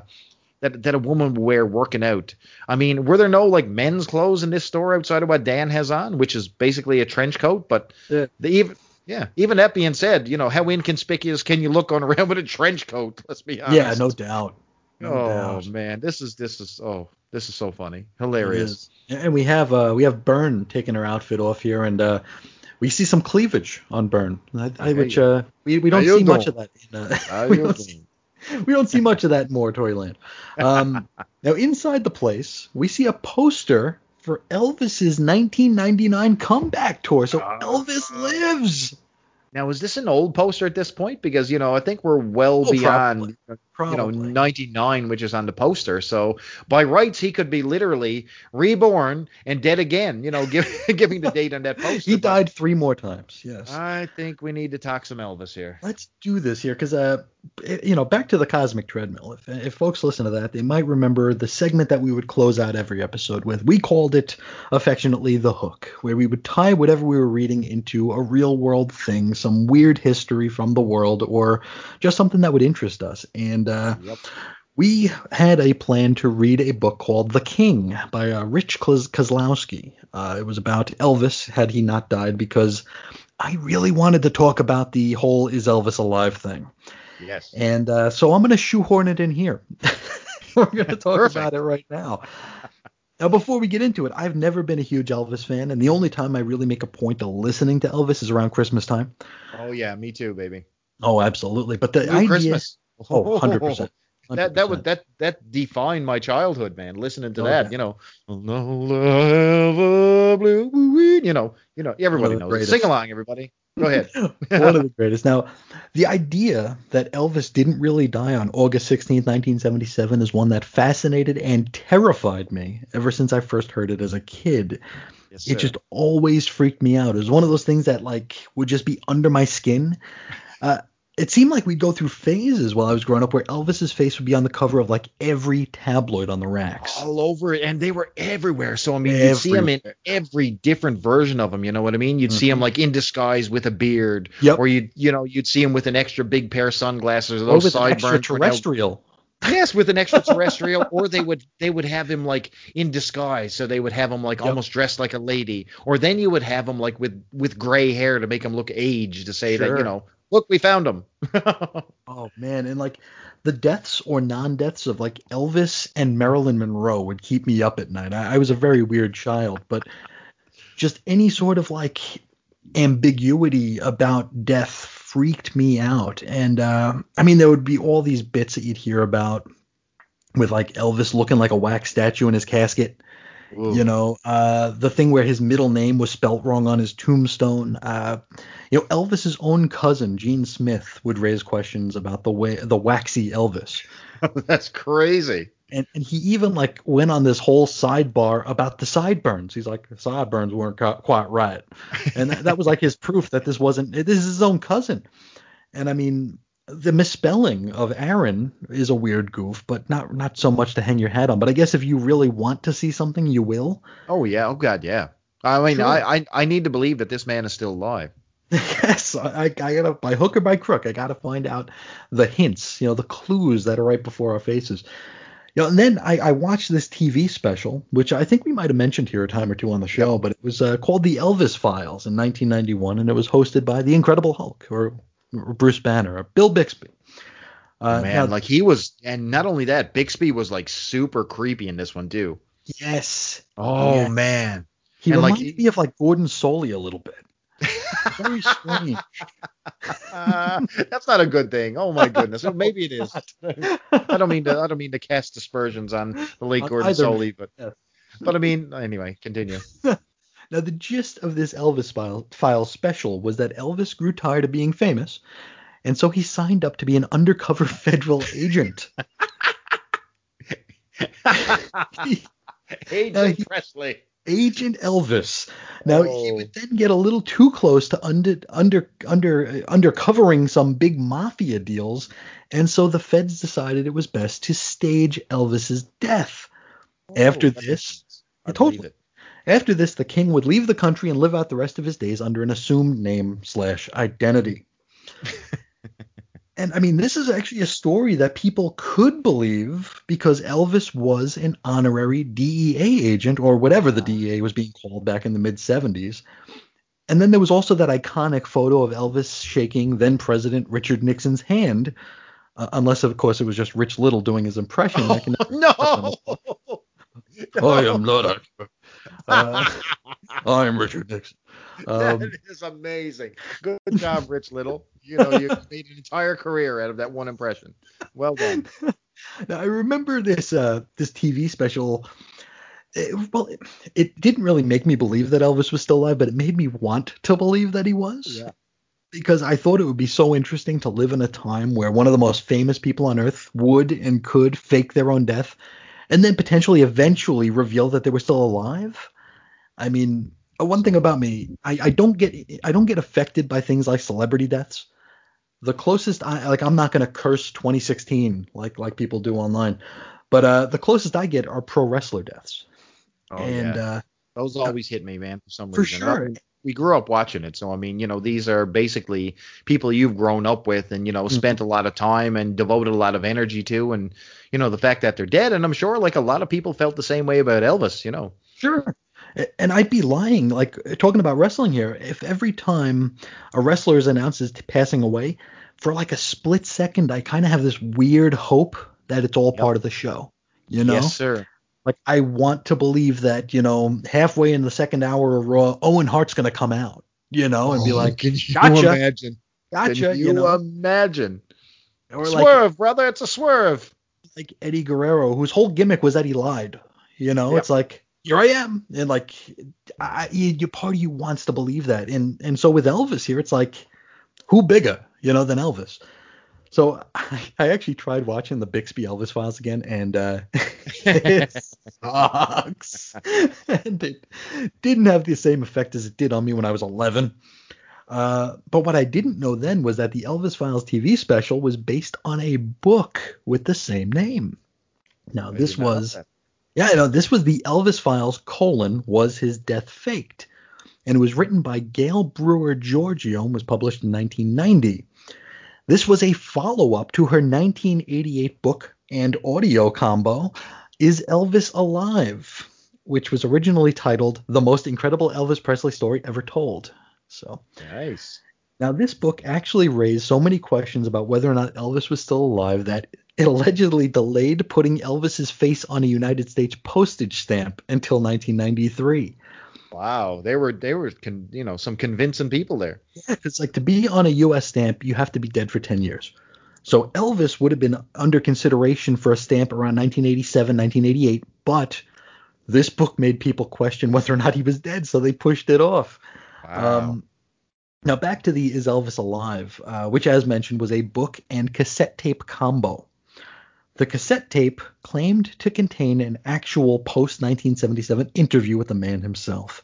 that, that a woman would wear working out. I mean, were there no like men's clothes in this store outside of what Dan has on, which is basically a trench coat? But Yeah. the even yeah, even that being said, you know, how inconspicuous can you look going around with a trench coat? Let's be honest. Yeah, no doubt. No oh doubt. man, this is this is oh this is so funny, hilarious. And we have uh, we have Burn taking her outfit off here, and uh, we see some cleavage on I, which uh, we, we don't see much of that. In, uh, we, don't see, we don't see much of that in Morituri Land. Um, now inside the place, we see a poster for Elvis's 1999 comeback tour. So Ah. Elvis lives. Now, is this an old poster at this point? Because you know, I think we're well Oh, beyond probably. you know 99, which is on the poster. So by rights, he could be literally reborn and dead again. You know, give, giving the date on that poster. he died three more times. Yes. I think we need to talk some Elvis here. Let's do this here because, uh, you know, back to the cosmic treadmill. If, if folks listen to that, they might remember the segment that we would close out every episode with. We called it affectionately the hook, where we would tie whatever we were reading into a real world thing, some weird history from the world, or just something that would interest us. And uh, Yep. we had a plan to read a book called The King by uh, Rich Koslowski. Uh, it was about Elvis had he not died because I really wanted to talk about the whole is Elvis alive thing. Yes. And uh, so I'm going to shoehorn it in here. We're going to talk Perfect. about it right now. Now, before we get into it, I've never been a huge Elvis fan, and the only time I really make a point of listening to Elvis is around Christmas time. Oh yeah, me too, baby. Oh, absolutely. But the Blue idea, Christmas. oh, 100%. That that would that that defined my childhood, man. Listening to Oh, that, yeah. you know, "Love a blue," you know, you know, everybody knows. Sing along, everybody. Go ahead. one of the greatest. Now, the idea that Elvis didn't really die on August 16, 1977 is one that fascinated and terrified me ever since I first heard it as a kid. Yes, It just always freaked me out. It was one of those things that like would just be under my skin. Uh, it seemed like we'd go through phases while I was growing up where Elvis's face would be on the cover of like every tabloid on the racks. all over it, and they were everywhere. So I mean, you'd see him in every different version of him. You know what I mean? You'd see him like in disguise with a beard, Mm-hmm. Yep. or you you know you'd see him with an extra big pair of sunglasses, or Or those with sideburns. were extraterrestrial. Yes, with an extraterrestrial, or they would they would have him like in disguise, so they would have him like Yep. almost dressed like a lady, or then you would have him like with with gray hair to make him look aged, to say that you know, look, we found him. Oh man, and like the deaths or non-deaths of like Elvis and Marilyn Monroe would keep me up at night. I, I was a very weird child, but just any sort of like ambiguity about death freaked me out. And uh, I mean, there would be all these bits that you'd hear about with like Elvis looking like a wax statue in his casket. You know, uh, the thing where his middle name was spelt wrong on his tombstone. Uh, you know, Elvis's own cousin, Gene Smith, would raise questions about the way the waxy Elvis. That's crazy. And, and he even like went on this whole sidebar about the sideburns. He's like, sideburns weren't quite right, and that, that was like his proof that this wasn't. This is his own cousin. And I mean, the misspelling of Aaron is a weird goof, but not not so much to hang your hat on. But I guess if you really want to see something, you will. Oh yeah, oh god, yeah. I mean, Sure. I, I I need to believe that this man is still alive. yes, I, I gotta by hook or by crook, I gotta find out the hints, you know, the clues that are right before our faces. You know, and then I, I watched this TV special, which I think we might have mentioned here a time or two on the show, but it was uh, called The Elvis Files in 1991, and it was hosted by the Incredible Hulk or, or Bruce Banner or Bill Bixby. Uh, man, now- like he was, and not only that, Bixby was like super creepy in this one too. yes, Oh Yeah. man, he and, like, reminded me of like Gordon Solie a little bit. Very strange. Uh, that's not a good thing. Oh my goodness. Well, maybe it is. I don't mean to. I don't mean to cast aspersions on the late On Gordon Solie, but yes. but I mean anyway. Continue. Now, the gist of this Elvis file, file special was that Elvis grew tired of being famous, and so he signed up to be an undercover federal agent. Agent Uh, he- Presley. Agent Elvis. Now he Oh. would then get a little too close to under under under uh, undercovering some big mafia deals, and so the feds decided it was best to stage Elvis's death. After Oh, makes this- sense. Yeah, I believe totally. After this, the king would leave the country and live out the rest of his days under an assumed name slash identity. and I mean, this is actually a story that people could believe because Elvis was an honorary DEA agent or whatever the DEA was being called back in the mid 70s. And then there was also that iconic photo of Elvis shaking then President Richard Nixon's hand, uh, unless of course it was just Rich Little doing his impression. I can- no. I am not a. Uh, I am Richard Nixon. Um, that is amazing. Good job, Rich Little. You know, you made an entire career out of that one impression. Well done. now I remember this uh, this TV special. It, well, it, it didn't really make me believe that Elvis was still alive, but it made me want to believe that he was. Yeah. because I thought it would be so interesting to live in a time where one of the most famous people on earth would and could fake their own death and then potentially eventually reveal that they were still alive. I mean, uh, one thing about me, I, I don't get I don't get affected by things like celebrity deaths. The closest I like I'm not gonna curse 2016 like like people do online, but uh, the closest I get are pro wrestler deaths. Oh, and yeah. uh, Those always hit me, man, for some for reason. sure. We grew up watching it. So I mean, you know, these are basically people you've grown up with and you know mm-hmm. spent a lot of time and devoted a lot of energy to, and you know the fact that they're dead. And I'm sure like a lot of people felt the same way about Elvis. You know. Sure. And I'd be lying, like talking about wrestling here, if every time a wrestler is announced as passing away, for like a split second, I kind of have this weird hope that it's all Yep. part of the show. You know, Yes, sir. Like I want to believe that you know halfway in the second hour of Raw, Owen Hart's gonna come out, you know, and be oh, like, can you "Gotcha, imagine? gotcha, Can you, you know, imagine? or like swerve, brother, it's a swerve. like Eddie Guerrero, whose whole gimmick was that he lied. You know, Yep. it's like here I am, and like I, you, you part of you wants to believe that, and and so with Elvis here, it's like who bigger, you know, than Elvis. So I, I actually tried watching the Bixby Elvis Files again, and uh, it sucks, and it didn't have the same effect as it did on me when I was 11. Uh, but what I didn't know then was that the Elvis Files TV special was based on a book with the same name. Now this did not know was yeah, no, this was the Elvis Files colon was his death faked, and it was written by Gail Brewer Giorgio and was published in 1990. This was a follow-up to her 1988 book and audio combo, Is Elvis Alive, which was originally titled The Most Incredible Elvis Presley Story Ever Told. So Nice. now, this book actually raised so many questions about whether or not Elvis was still alive that it allegedly delayed putting Elvis's face on a United States postage stamp until 1993. Wow, they were they were con, you know some convincing people there. Yeah, it's like to be on a U.S. stamp, you have to be dead for 10 years. So Elvis would have been under consideration for a stamp around 1987, 1988, but this book made people question whether or not he was dead, so they pushed it off. Wow. Um, now back to the Is Elvis Alive, uh, which, as mentioned, was a book and cassette tape combo. The cassette tape claimed to contain an actual post 1977 interview with the man himself.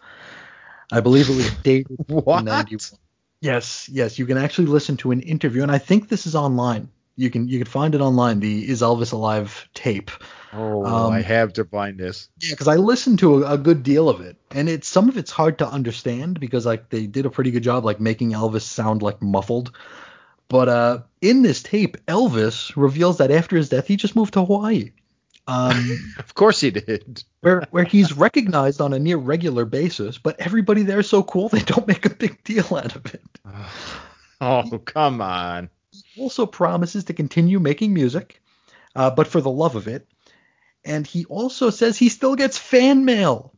I believe it was dated What? 91. Yes, yes, you can actually listen to an interview, and I think this is online. You can you can find it online. The Is Elvis Alive tape. oh, um, I have to find this. Yeah, because I listened to a, a good deal of it, and it's some of it's hard to understand because like they did a pretty good job like making Elvis sound like muffled. But uh, in this tape, Elvis reveals that after his death, he just moved to Hawaii, um, Of course he did. where where he's recognized on a near regular basis. But everybody there is so cool they don't make a big deal out of it. Oh, come on. He also promises to continue making music, uh, but for the love of it. And he also says he still gets fan mail.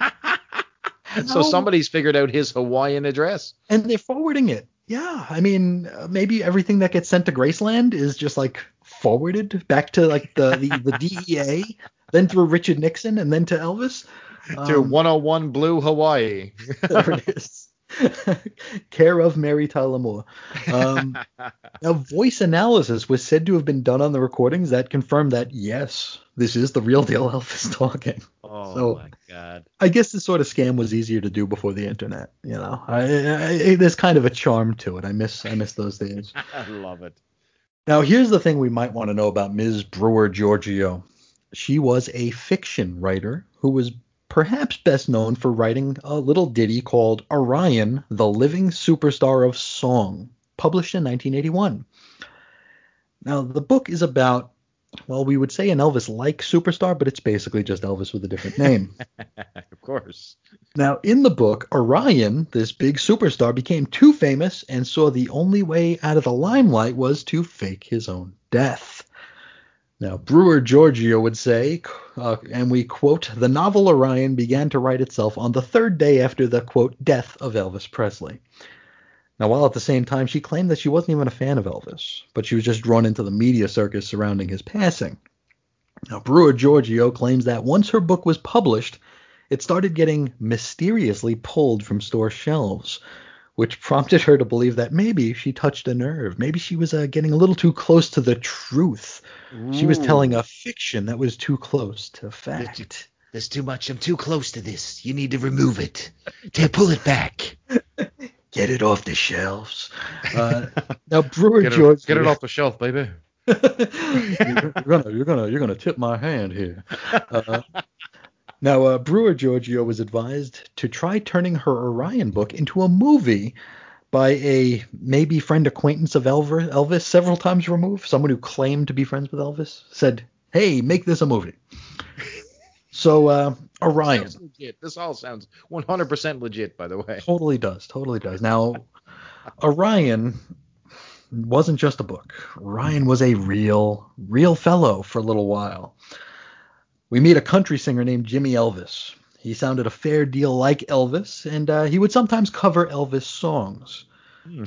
So somebody's figured out his Hawaiian address. and they're forwarding it. Yeah, I mean, uh, maybe everything that gets sent to Graceland is just like forwarded back to like the the, the DEA, then through Richard Nixon, and then to Elvis. to Um, 101 Blue Hawaii. there it is. Care of Mary Tyler Moore. Um, now, voice analysis was said to have been done on the recordings that confirmed that yes, this is the real deal Elvis talking. oh So- my God. I guess this sort of scam was easier to do before the internet. You know, I, I, there's kind of a charm to it. I miss I miss those days. I love it. Now, here's the thing we might want to know about Ms. Brewer Giorgio. She was a fiction writer who was perhaps best known for writing a little ditty called Orion, the Living Superstar of Song, published in 1981. Now, the book is about, well, we would say an Elvis like superstar, but it's basically just Elvis with a different name. Of course. Now, in the book, Orion, this big superstar, became too famous and saw the only way out of the limelight was to fake his own death. Now, Brewer Giorgio would say, uh, and we quote, the novel Orion began to write itself on the third day after the, quote, death of Elvis Presley. Now, while at the same time she claimed that she wasn't even a fan of Elvis, but she was just drawn into the media circus surrounding his passing. Now, Brewer Giorgio claims that once her book was published, it started getting mysteriously pulled from store shelves, which prompted her to believe that maybe she touched a nerve. Maybe she was uh, getting a little too close to the truth. She was telling a fiction that was too close to fact. There's too much. I'm too close to this. You need to remove it. To pull it back. Get it off the shelves. Uh, now, Brewer Get George, it, get it off the shelf, baby. you're gonna you're gonna you're gonna tip my hand here. Uh, now, uh, Brewer Giorgio was advised to try turning her Orion book into a movie by a maybe friend acquaintance of Elvis several times removed. Someone who claimed to be friends with Elvis said, "Hey, make this a movie." So uh, Orion legit. This all sounds 100% legit, by the way. totally does, totally does. Now, Orion wasn't just a book. Orion was a real, real fellow for a little while. We meet a country singer named Jimmy Ellis. He sounded a fair deal like Elvis, and uh, he would sometimes cover Elvis songs.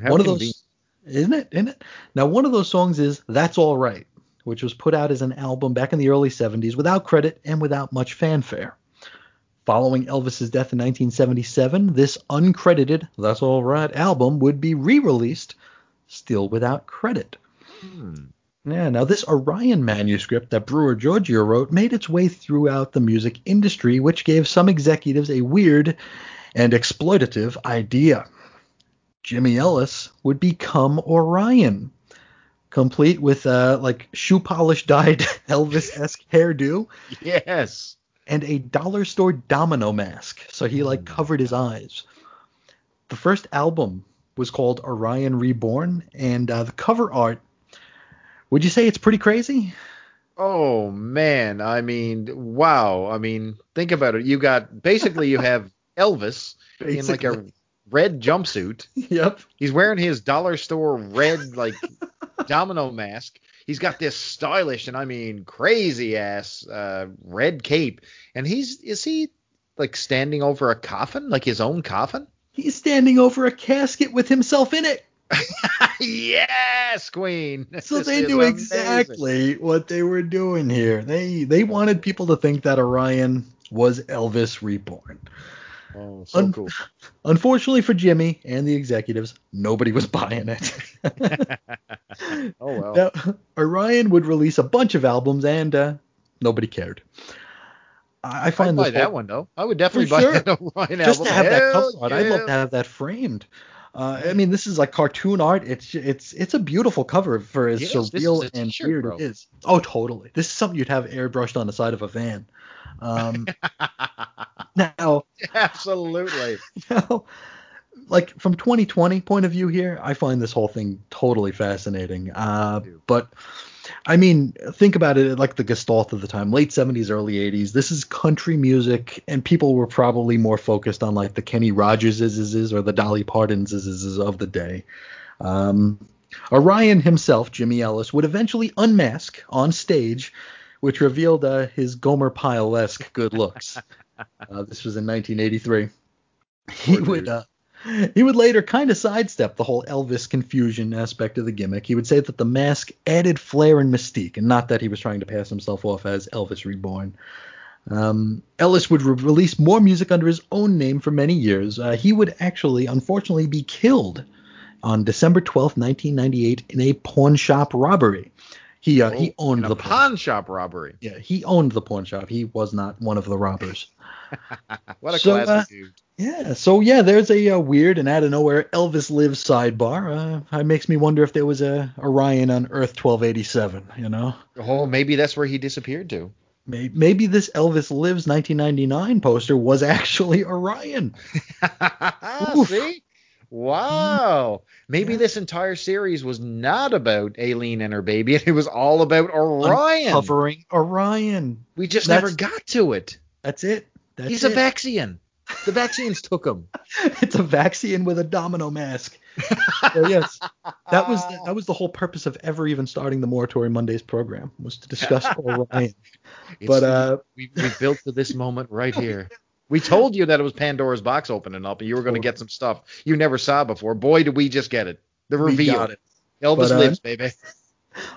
How one of those, isn't it? Isn't it? Now, one of those songs is "That's All Right," which was put out as an album back in the early '70s without credit and without much fanfare. Following Elvis's death in 1977, this uncredited "That's All Right" album would be re-released, still without credit. Hmm. Yeah, now this Orion manuscript that Brewer Giorgio wrote made its way throughout the music industry, which gave some executives a weird and exploitative idea. Jimmy Ellis would become Orion, complete with uh, like shoe polish dyed Elvis-esque hairdo Yes. and a dollar store domino mask, so he like covered his eyes. The first album was called Orion Reborn, and uh, the cover art. Would you say it's pretty crazy? Oh man, I mean, wow. I mean, think about it. You got basically you have Elvis in like a red jumpsuit. Yep. He's wearing his dollar store red like domino mask. He's got this stylish and I mean crazy ass uh, red cape. And he's is he like standing over a coffin, like his own coffin? He's standing over a casket with himself in it. yes, Queen. So This they knew amazing. exactly what they were doing here. They they wanted people to think that Orion was Elvis reborn. Oh, so Un- cool. Unfortunately for Jimmy and the executives, nobody was buying it. Oh well. Now, Orion would release a bunch of albums and uh, nobody cared. I I I'd find buy this that whole- one though. I would definitely buy sure. that Orion just album. to have that Hell cover art. I'd love to have that framed. Uh, I mean, this is like cartoon art. It's it's it's a beautiful cover for as Yes, surreal and weird bro. it is. Oh, totally. This is something you'd have airbrushed on the side of a van. Um, now, Absolutely. now, like from 2020 point of view here, I find this whole thing totally fascinating. Uh, but I mean, think about it like the Gestalt of the time, late 70s, early 80s. This is country music, and people were probably more focused on like the Kenny Rogerses or the Dolly Partons of the day. Um, Orion himself, Jimmy Ellis, would eventually unmask on stage, which revealed uh, his Gomer Pyle-esque good looks. Uh, this was in 1983. He would uh, he would later kind of sidestep the whole Elvis confusion aspect of the gimmick. He would say that the mask added flair and mystique, and not that he was trying to pass himself off as Elvis Reborn. Um, Ellis would re- release more music under his own name for many years. Uh, he would actually, unfortunately, be killed on December 12th, 1998, in a pawn shop robbery. He uh, he Oh, owned the a pawn shop robbery. Yeah, he owned the pawn shop. He was not one of the robbers. What a So, classy uh, dude. Yeah, so yeah, there's a, uh weird and out of nowhere Elvis lives sidebar. Uh, it makes me wonder if there was a Orion on Earth 1287. You know, Oh, maybe that's where he disappeared to. maybe, maybe this Elvis lives 1999 poster was actually Orion. See? Wow. Maybe Yeah. this entire series was not about Aileen and her baby, and it was all about Orion. Covering Orion. We just That's- never got to it. That's it. That's He's it. a Vaxian. The Vaxians took him. it's a Vaxian with a domino mask. so yes, that was the, that was the whole purpose of ever even starting the Moratorium Mondays program was to discuss Orion. It's- But uh, we, we built to this moment right here. We told you that it was Pandora's box opening up, and you were going to get some stuff you never saw before. Boy, did we just get it. The reveal. it. Elvis But, uh, lives, baby.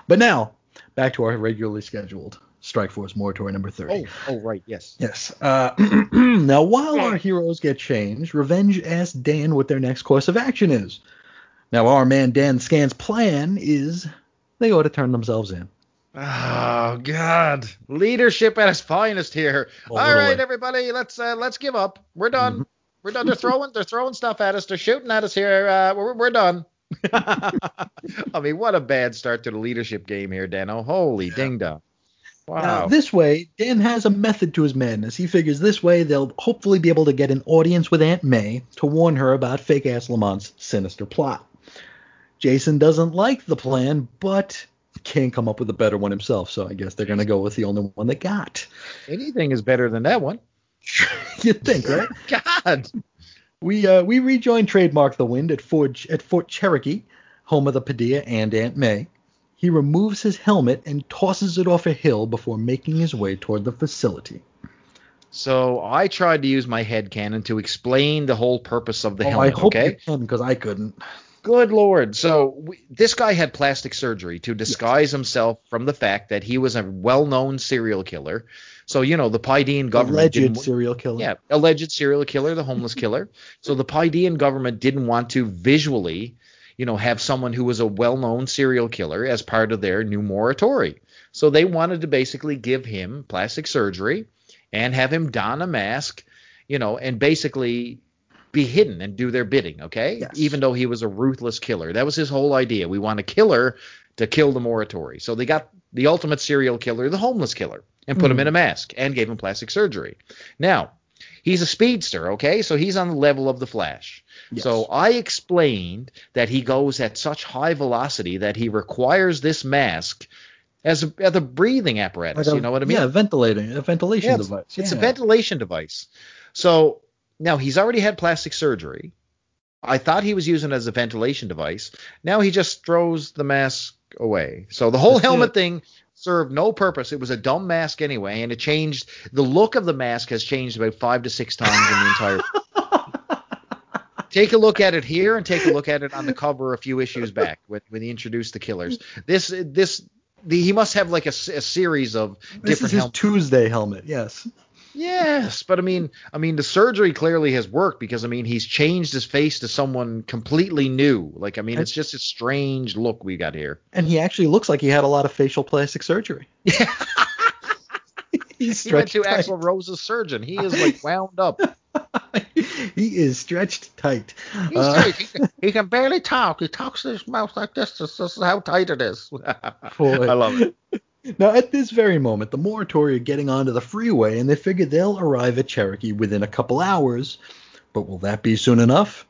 But now back to our regularly scheduled Strike Force Morituri number 30. Oh, oh, right, yes. Yes. Uh, now, while our heroes get changed, Revenge asks Dan what their next course of action is. Now, our man Dan Scan's plan is they ought to turn themselves in. Oh God, leadership at its finest here. A All little way. everybody, let's uh, let's give up. We're done. Mhm. We're done. They're throwing they're throwing stuff at us. They're shooting at us here. Uh, we're we're done. I mean, what a bad start to the leadership game here, Dano. Holy ding dong. Wow. Now, this way, Dan has a method to his madness. He figures this way they'll hopefully be able to get an audience with Aunt May to warn her about fake ass Lamont's sinister plot. Jason doesn't like the plan, but can't come up with a better one himself, so I guess they're going to go with the only one they got. Anything is better than that one. You'd think, right? God. We uh, we rejoin trademark the wind at Fort at Fort Cherokee, home of the Padilla and Aunt May. He removes his helmet and tosses it off a hill before making his way toward the facility. So I tried to use my head cannon to explain the whole purpose of the oh, helmet. I hope okay. you can because I couldn't. Good lord. So we, this guy had plastic surgery to disguise himself from the fact that he was a well-known serial killer. So you know the Pydean government Alleged serial killer. yeah, alleged serial killer, the homeless killer. So the Pydean government didn't want to visually, you know, have someone who was a well-known serial killer as part of their new moratorium. So they wanted to basically give him plastic surgery and have him don a mask, you know, and basically be hidden and do their bidding, okay? Yes. Even though he was a ruthless killer. That was his whole idea. We want a killer to kill the moratorium. So they got the ultimate serial killer, the homeless killer, and put him Mhm. in a mask and gave him plastic surgery. Now, he's a speedster, okay? So he's on the level of the Flash. Yes. So I explained that he goes at such high velocity that he requires this mask as a, as a breathing apparatus. Like a- you know what I mean? Yeah, ventilating, a ventilation Yeah, it's, device. it's a ventilation device. So now he's already had plastic surgery. I thought he was using it as a ventilation device. Now he just throws the mask away. So the whole That's helmet it. thing served no purpose. It was a dumb mask anyway, and it changed the look of the mask has changed about five to six times in the entire. take a look at it here, and take a look at it on the cover a few issues back when, when he introduced the killers. This this the, he must have like a series of This different is his helmets. Tuesday helmet. Yes. Yes, but I mean, I mean, the surgery clearly has worked because I mean, he's changed his face to someone completely new. Like, I mean, it's just a strange look we got here. And he actually looks like he had a lot of facial plastic surgery. Yeah, He's he went to tight. Axl Rose's surgeon. He is like wound up. he is stretched tight. He's Uh, great. He, can, he can barely talk. He talks to his mouth like this. This, this is how tight it is. I love it. Now, at this very moment, the Morituri are getting onto the freeway, and they figure they'll arrive at Cherokee within a couple hours. But will that be soon enough?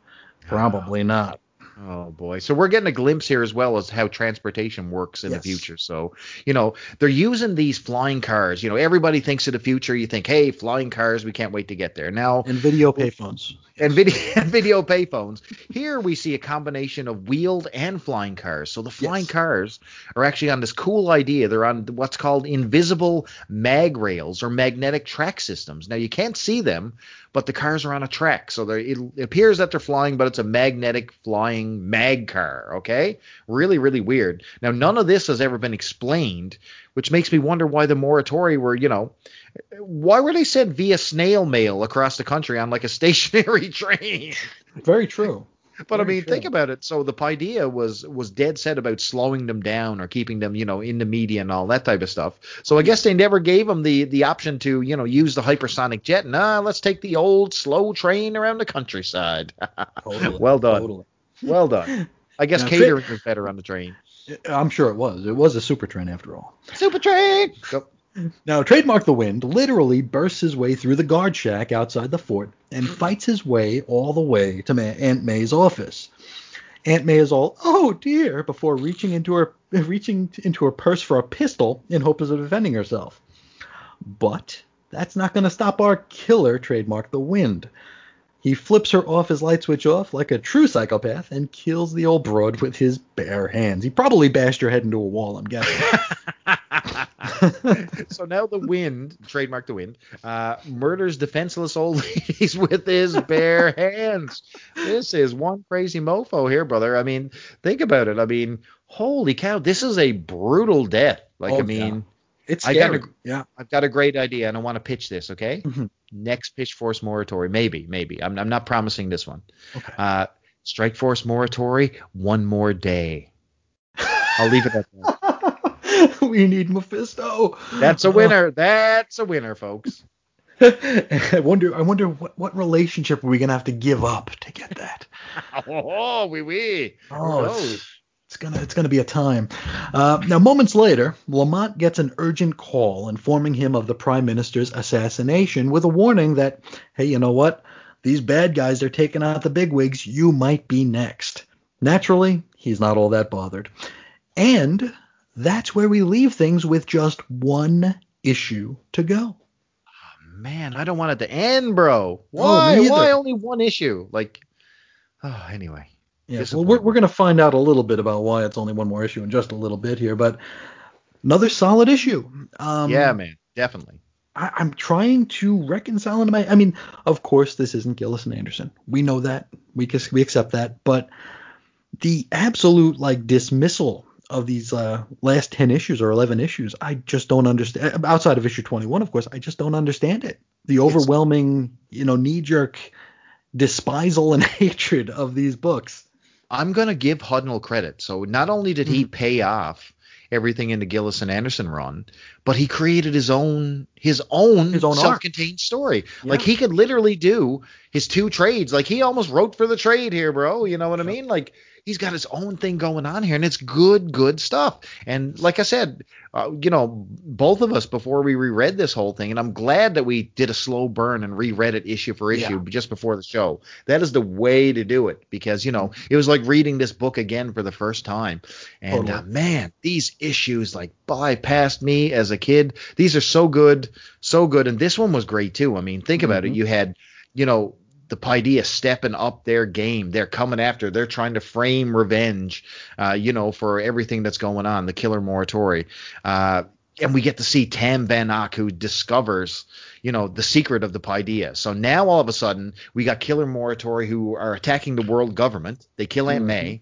Probably not. Oh boy. So we're getting a glimpse here as well as how transportation works in Yes. the future. So, you know, they're using these flying cars. You know, everybody thinks of the future. You think, hey, flying cars, we can't wait to get there. Now, And video payphones. and video and video payphones. Here we see a combination of wheeled and flying cars. So the flying Yes. cars are actually on this cool idea. They're on what's called invisible mag rails or magnetic track systems. Now you can't see them, but the cars are on a track. So it, it appears that they're flying, but it's a magnetic flying mag car. Okay, really really weird. Now none of this has ever been explained, which makes me wonder why the Morituri were you know why were they sent via snail mail across the country on like a stationary train? Very true. But I mean, think about it. So the Paideia was was dead set about slowing them down or keeping them, you know, in the media and all that type of stuff. So I guess they never gave them the the option to, you know, use the hypersonic jet. Nah, let's take the old slow train around the countryside. Totally. Well done. Totally. well done. I guess Now, catering was better on the train. I'm sure it was. It was a super train after all. Super train. Go. Now, Trademark the Wind literally bursts his way through the guard shack outside the fort and hmm. fights his way all the way to Ma- Aunt May's office. Aunt May is all, "Oh dear," before reaching into her reaching into her purse for a pistol in hopes of defending herself. But that's not going to stop our killer, Trademark the Wind. He flips her off his light switch off like a true psychopath and kills the old broad with his bare hands. He probably bashed her head into a wall, I'm guessing. so now the wind, trademark the wind, uh, murders defenseless old ladies with his bare hands. This is one crazy mofo here, brother. I mean, think about it. I mean, holy cow, this is a brutal death. Like, Oh, I mean, It's I got scary. a- yeah. I've got a great idea, and I want to pitch this. Okay, Mhm. next Pitch Force Morituri, maybe, maybe. I'm, I'm not promising this one. Okay. Uh, Strike Force Morituri, one more day. I'll leave it at that. we need Mephisto. That's a winner. That's a winner, folks. I wonder. I wonder what, what relationship are we gonna have to give up to get that. Oh, wee wee. Oh, it's, it's gonna it's gonna be a time. Uh, now, moments later, Lamont gets an urgent call informing him of the prime minister's assassination, with a warning that, hey, you know what? These bad guys are taking out the bigwigs. You might be next. Naturally, he's not all that bothered, and that's where we leave things with just one issue to go. Man, I don't want it to end, bro. Oh, Why? either. Why only one issue? Like, oh, anyway. Yeah, well, we're, we're going to find out a little bit about why it's only one more issue in just a little bit here, but another solid issue. Um, yeah, man, definitely. I, I'm trying to reconcile in my. I mean, of course, this isn't Gillis and Anderson. We know that. We we accept that. But the absolute like dismissal of these uh, last ten issues or eleven issues, I just don't understand. Outside of issue 21, of course, I just don't understand it. The overwhelming, you know, knee jerk despisal and hatred of these books. I'm gonna give Hudnall credit. So not only did he pay off everything in the Gillis and Anderson run, but he created his own his own, His own self-contained story. Like he could literally do his two trades. Like he almost wrote for the trade here, bro. You know what I mean? Like he's got his own thing going on here, and it's good, good stuff. And like I said, uh, you know, both of us before we reread this whole thing, and I'm glad that we did a slow burn and reread it issue for issue just before the show. That is the way to do it because you know it was like reading this book again for the first time. And uh, man, these issues like bypassed me as a kid. These are so good, so good. And this one was great too. I mean, think about it. Mhm. You had, you know, the Paideia stepping up their game. They're coming after. They're trying to frame revenge, uh, you know, for everything that's going on. The Killer Morituri. Uh, and we get to see Tam Van Ock, who discovers, you know, the secret of the Paideia. So now all of a sudden, we got Killer Morituri who are attacking the world government. They kill Aunt Mhm. May.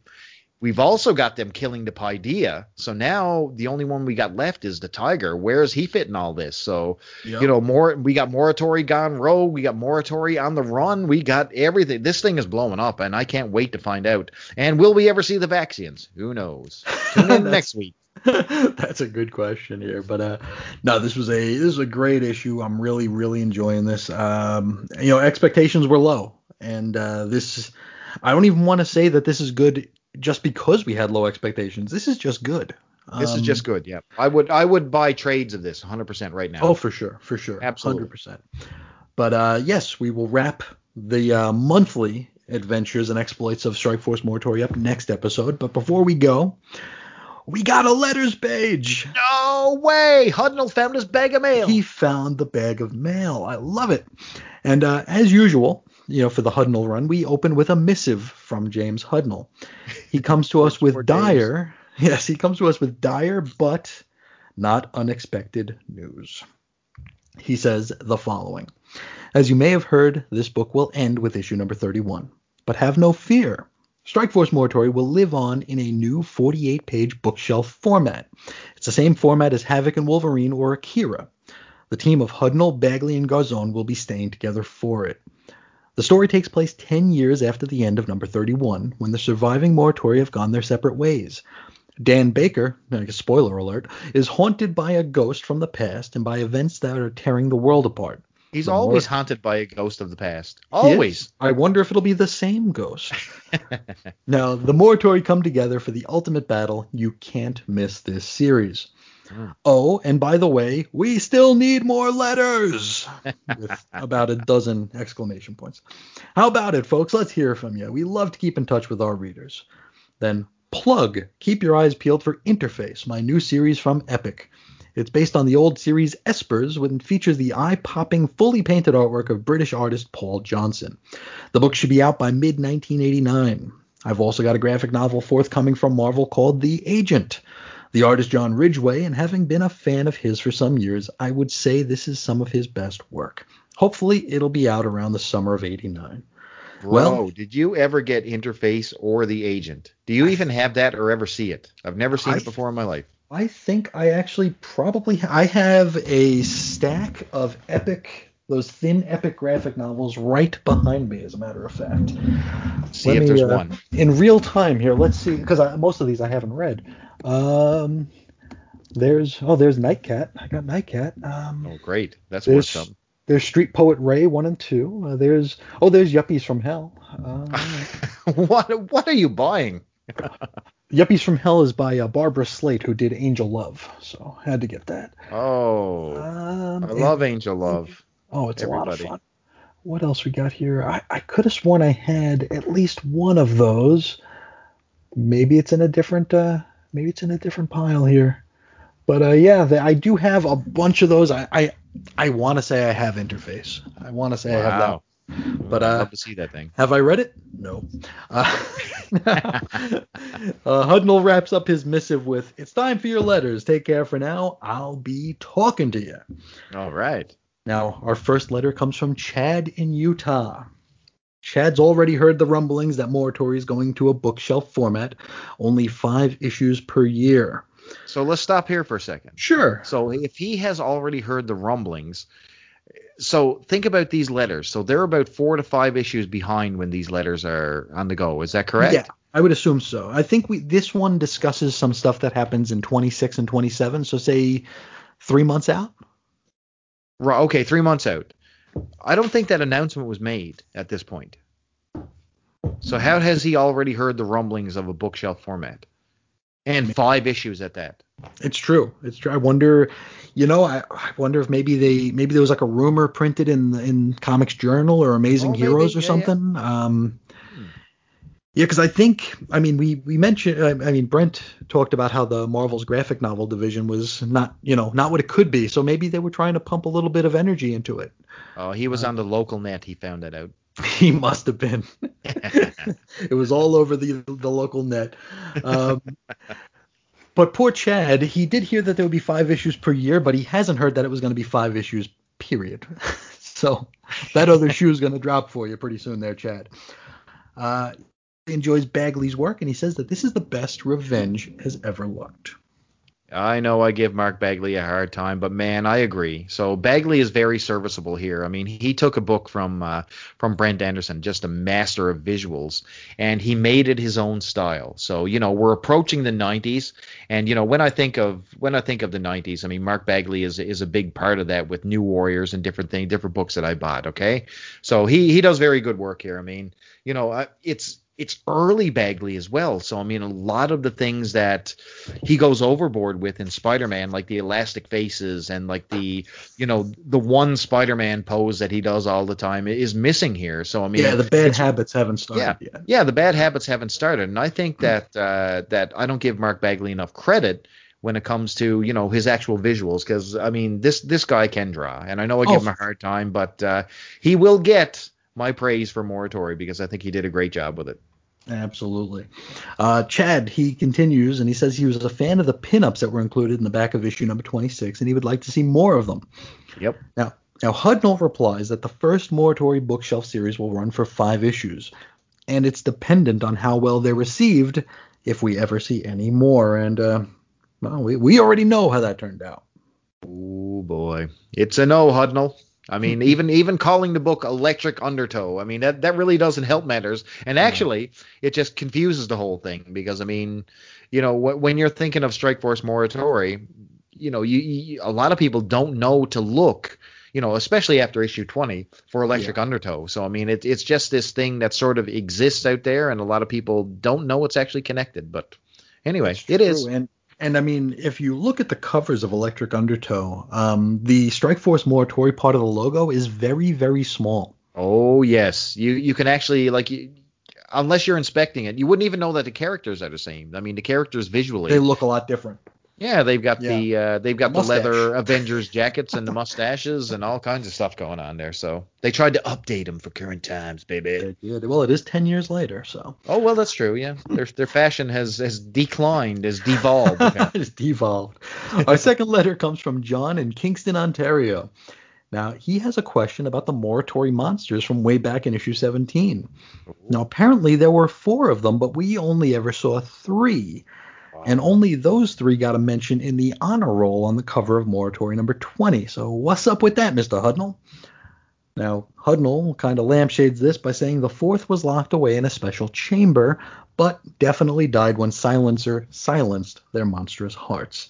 We've also got them killing the Paideia. So now the only one we got left is the Tiger. Where is he fitting all this? So Yep. you know, more we got Morituri gone rogue, we got Morituri on the run, we got everything. This thing is blowing up, and I can't wait to find out. And will we ever see the Vaxians? Who knows? Tune in next week. That's a good question here, but uh, no, this was a this was a great issue. I'm really really enjoying this. Um, you know, expectations were low, and uh, this I don't even want to say that this is good just because we had low expectations. This is just good. This is Um, just good. Yeah, I would I would buy trades of this 100 percent right now. Oh, for sure, for sure, Absolutely. 100%. But uh, yes, we will wrap the uh, monthly adventures and exploits of Strike Force Morituri up next episode. But before we go, we got a letters page. no way! Hudnall found his bag of mail. He found the bag of mail. I love it. And uh, as usual, you know, for the Hudnall run, we open with a missive from James Hudnall. He comes to us with James. dire, yes, he comes to us with dire but not unexpected news. He says the following As you may have heard, this book will end with issue number 31. But have no fear. Strikeforce Morituri will live on in a new 48 page bookshelf format. It's the same format as Havoc and Wolverine or Akira. The team of Hudnall, Bagley, and Garzon will be staying together for it. The story takes place 10 years after the end of number 31, when the surviving Morituri have gone their separate ways. Dan Baker, spoiler alert, is haunted by a ghost from the past and by events that are tearing the world apart. He's the always more- haunted by a ghost of the past. Always. I wonder if it'll be the same ghost. now, the Morituri come together for the ultimate battle. You can't miss this series. Mm. Oh, and by the way, we still need more letters! With about a dozen exclamation points. How about it, folks? Let's hear from you. We love to keep in touch with our readers. Then, plug. Keep your eyes peeled for Interface, my new series from Epic. It's based on the old series Espers and features the eye popping, fully painted artwork of British artist Paul Johnson. The book should be out by mid 1989. I've also got a graphic novel forthcoming from Marvel called The Agent. The artist John Ridgway, and having been a fan of his for some years, I would say this is some of his best work. Hopefully, it'll be out around the summer of 89. Bro, Well- did you ever get Interface or the Agent? Do you even have that or ever see it? I've never seen I- it before in my life. I think I actually probably I have a stack of epic those thin epic graphic novels right behind me as a matter of fact. See Let if me, there's uh, one. in real time here. Let's see because most of these I haven't read. Um there's oh there's Nightcat. I got Nightcat. Um Oh, great. That's worth there's something. there's Street Poet Ray 1 and 2. Uh, there's oh there's Yuppies from Hell. Uh, what what are you buying? Yuppies from Hell is by uh, Barbara Slate, who did Angel Love, so I had to get that. Oh, Um, I and- love Angel Love. Oh, it's a lot of fun. What else we got here? I, I could have sworn I had at least one of those. Maybe it's in a different uh, maybe it's in a different pile here. But uh, yeah, the, I do have a bunch of those. I I, I want to say I have Interface. I want to say I have that. Wow. But, I'd uh, love to see that thing. Have I read it? No. Uh, uh, Hudnall wraps up his missive with, "It's time for your letters. Take care for now. I'll be talking to you." All right. Now, our first letter comes from Chad in Utah. Chad's already heard the rumblings that Morituri is going to a bookshelf format, only five issues per year. So let's stop here for a second. Sure. So if he has already heard the rumblings, so think about these letters. So they're about four to five issues behind when these letters are on the go. Is that correct? Yeah, I would assume so. I think we this one discusses some stuff that happens in 26 and 27. So say three months out. Right, okay, three months out. I don't think that announcement was made at this point. So how has he already heard the rumblings of a bookshelf format? And five issues at that. It's true. It's true. I wonder, you know, I, I wonder if maybe they maybe there was like a rumor printed in in Comics Journal or Amazing Oh, maybe. Heroes or Yeah, yeah. something. Um, Hmm. Yeah, because I think I mean we we mentioned I, I mean Brent talked about how the Marvel's graphic novel division was not you know not what it could be. So maybe they were trying to pump a little bit of energy into it. Oh, he was Uh, on the local net. He found that out. He must have been. it was all over the the local net. Um, but poor Chad, he did hear that there would be five issues per year, but he hasn't heard that it was going to be five issues, period. so that other shoe is going to drop for you pretty soon there, Chad. Uh, enjoys Bagley's work, and he says that this is the best Revenge has ever looked. I know I give Mark Bagley a hard time, but man, I agree. So Bagley is very serviceable here. I mean, he took a book from uh, from Brent Anderson, just a master of visuals, and he made it his own style. So you know, we're approaching the 90s, and you know, when I think of when I think of the 90s, I mean, Mark Bagley is is a big part of that with New Warriors and different things, different books that I bought. Okay, so he he does very good work here. I mean, you know, it's it's early Bagley as well. So I mean, a lot of the things that he goes overboard with in Spider-Man, like the elastic faces and like the you know the one Spider-Man pose that he does all the time is missing here. So I mean, yeah, the bad habits haven't started yet. yeah, the bad habits haven't started, and I think that uh, that I don't give Mark Bagley enough credit when it comes to you know his actual visuals because I mean this this guy can draw, and I know I give Oh. him a hard time, but uh, he will get my praise for Morituri because I think he did a great job with it. Absolutely. Uh, Chad, he continues and he says he was a fan of the pinups that were included in the back of issue number 26 and he would like to see more of them. Yep. Now, now Hudnall replies that the first Morituri bookshelf series will run for five issues, and it's dependent on how well they're received if we ever see any more. And uh, well, we, we already know how that turned out. Oh boy, it's a no, Hudnall. I mean, even even calling the book Electric Undertow, I mean that that really doesn't help matters, and actually it just confuses the whole thing because I mean, you know, wh- when you're thinking of Strike Force Morituri, you know, you, you a lot of people don't know to look, you know, especially after issue 20 for Electric Undertow. So I mean, it, it's just this thing that sort of exists out there, and a lot of people don't know it's actually connected. But anyway, it is. And and I mean, if you look at the covers of Electric Undertow, um, the Strike Force Morituri part of the logo is very, very small. Oh yes, you you can actually like you, unless you're inspecting it, you wouldn't even know that the characters are the same. I mean, the characters visually, They look a lot different. Yeah, they've got the uh, they've got the Mustache. leather Avengers jackets and the mustaches and all kinds of stuff going on there. So they tried to update them for current times, baby. Well, it is 10 years later, so. Oh well, that's true. Yeah, their their fashion has has declined, has devolved. it's devolved. Our second letter comes from John in Kingston, Ontario. Now, he has a question about the Morituri monsters from way back in issue 17. Now, apparently there were four of them, but we only ever saw three. And only those three got a mention in the honor roll on the cover of Morituri number 20. So what's up with that, Mr. Hudnall? Now, Hudnall kind of lampshades this by saying the fourth was locked away in a special chamber, but definitely died when Silencer silenced their monstrous hearts.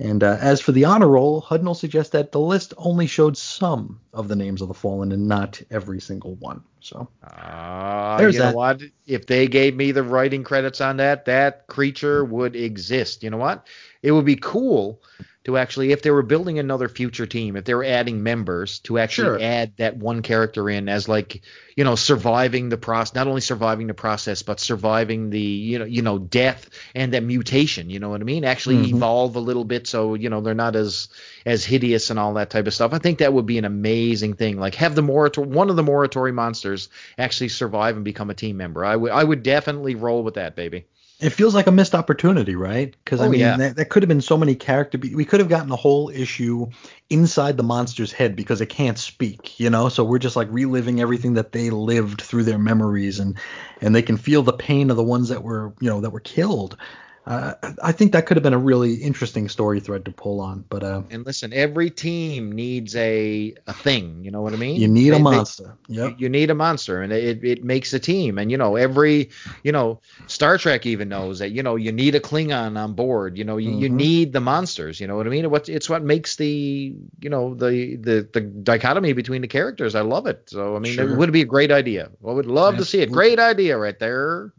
And uh, as for the honor roll, Hudnall suggests that the list only showed some of the names of the fallen and not every single one. So uh, There's you know that. what? If they gave me the writing credits on that, that creature would exist. You know what? It would be cool to actually, if they were building another future team, if they were adding members, to actually Sure. add that one character in as like, you know, surviving the process, not only surviving the process, but surviving the, you know, you know, death and that mutation. You know what I mean? Actually Mhm. evolve a little bit so you know they're not as as hideous and all that type of stuff. I think that would be an amazing thing. Like have the Morator one of the Morituri monsters actually survive and become a team member. I would I would definitely roll with that, baby. It feels like a missed opportunity, right? Because I Oh, mean, yeah. that, that could have been so many character. Be- We could have gotten the whole issue inside the monster's head because it can't speak, you know. So we're just like reliving everything that they lived through their memories, and and they can feel the pain of the ones that were, you know, that were killed. Uh, I think that could have been a really interesting story thread to pull on, but uh, And listen, every team needs a a thing. You know what I mean? you need They- a monster. you, you need a monster, and it, it makes a team. And you know, every you know, Star Trek even knows that you know you need a Klingon on board. You know, you, you Mhm. need the monsters. You know what I mean? What it's what makes the you know the the the dichotomy between the characters. I love it. So I mean, Sure. it would be a great idea. I would love to see it. Great idea right there.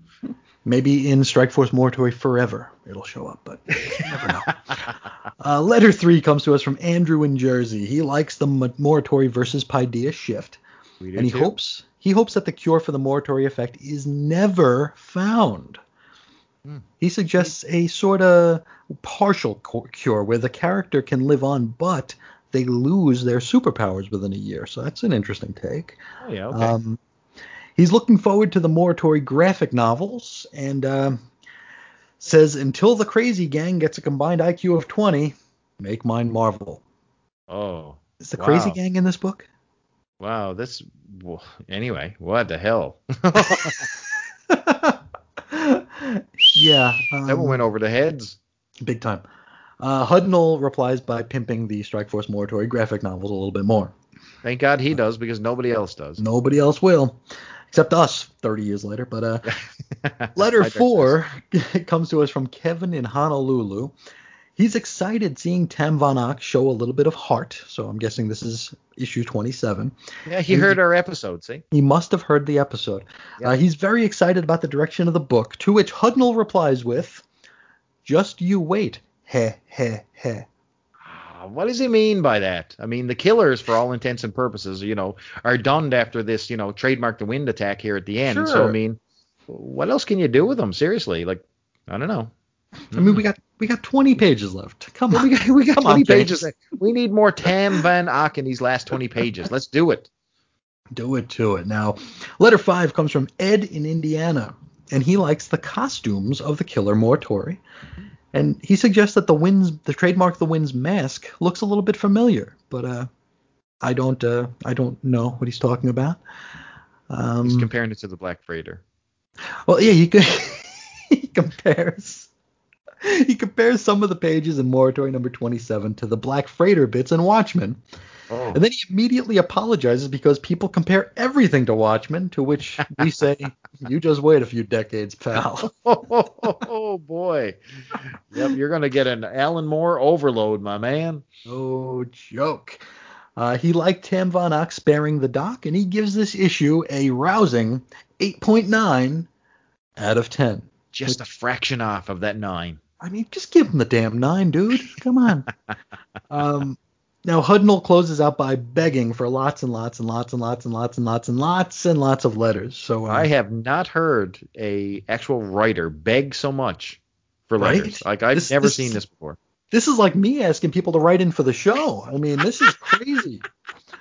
Maybe in Strike Force Morituri Forever it'll show up, but never know. Uh, letter three comes to us from Andrew in Jersey. He likes the Morituri versus Paideia shift, We do and he too. hopes he hopes that the cure for the Morituri effect is never found. Hmm. He suggests a sort of partial cure where the character can live on, but they lose their superpowers within a year. So that's an interesting take. Oh yeah. Okay. Um, he's looking forward to the Morituri graphic novels and um says until the Crazy Gang gets a combined IQ of 20, make mine Marvel. oh. Is the Crazy Gang in this book? Wow. This. well, Anyway, what the hell? yeah, that um, one went over the heads. big time. Uh, Hudnall replies by pimping the Strike Force Morituri graphic novels a little bit more. Thank God he does because nobody else does. Nobody else will, except us 30 years later. But uh, Letter four comes to us from Kevin in Honolulu. He's excited seeing Tam Von Ock show a little bit of heart. So I'm guessing this is issue 27. Yeah, he heard our episode. See. He must have heard the episode. Yeah. Uh, he's very excited about the direction of the book, to which Hudnall replies with, Just you wait. Heh, heh, heh. Ah, What does he mean by that? I mean, the killers, for all intents and purposes, you know, are done after this, you know, trademark the wind attack here at the end. So I mean, what else can you do with them? Seriously, like, I don't know. I mean, we got we got 20 pages left. Come on. we got we got Come on, 20 pages. We need more Tam Van Ock in these last 20 pages. Let's do it. Do it to it. Now, letter five comes from Ed in Indiana, and he likes the costumes of the killer Morituri. And he suggests that the winds, the trademark the winds mask looks a little bit familiar, but uh, I don't, uh, I don't know what he's talking about. He's Um, comparing it to the Black Freighter. well, yeah, he, he compares. He compares some of the pages in Morituri number 27 to the Black Freighter bits in Watchmen. Oh, And then he immediately apologizes because people compare everything to Watchmen, to which we say, you just wait a few decades, pal. oh, boy. Yep, you're gonna get an Alan Moore overload, my man. No joke. Uh, he liked Tam Von Ock sparing the doc, and he gives this issue a rousing 8.9 out of 10. Just a fraction off of that nine. I mean, just give him the damn nine, dude. Come on. um, now, Hudnall closes out by begging for lots and lots and lots and lots and lots and lots and lots and lots of letters. So uh, I have not heard a actual writer beg so much for Right? letters. Like I've This- never this- seen this before. this is like me asking people to write in for the show. I mean, this is crazy.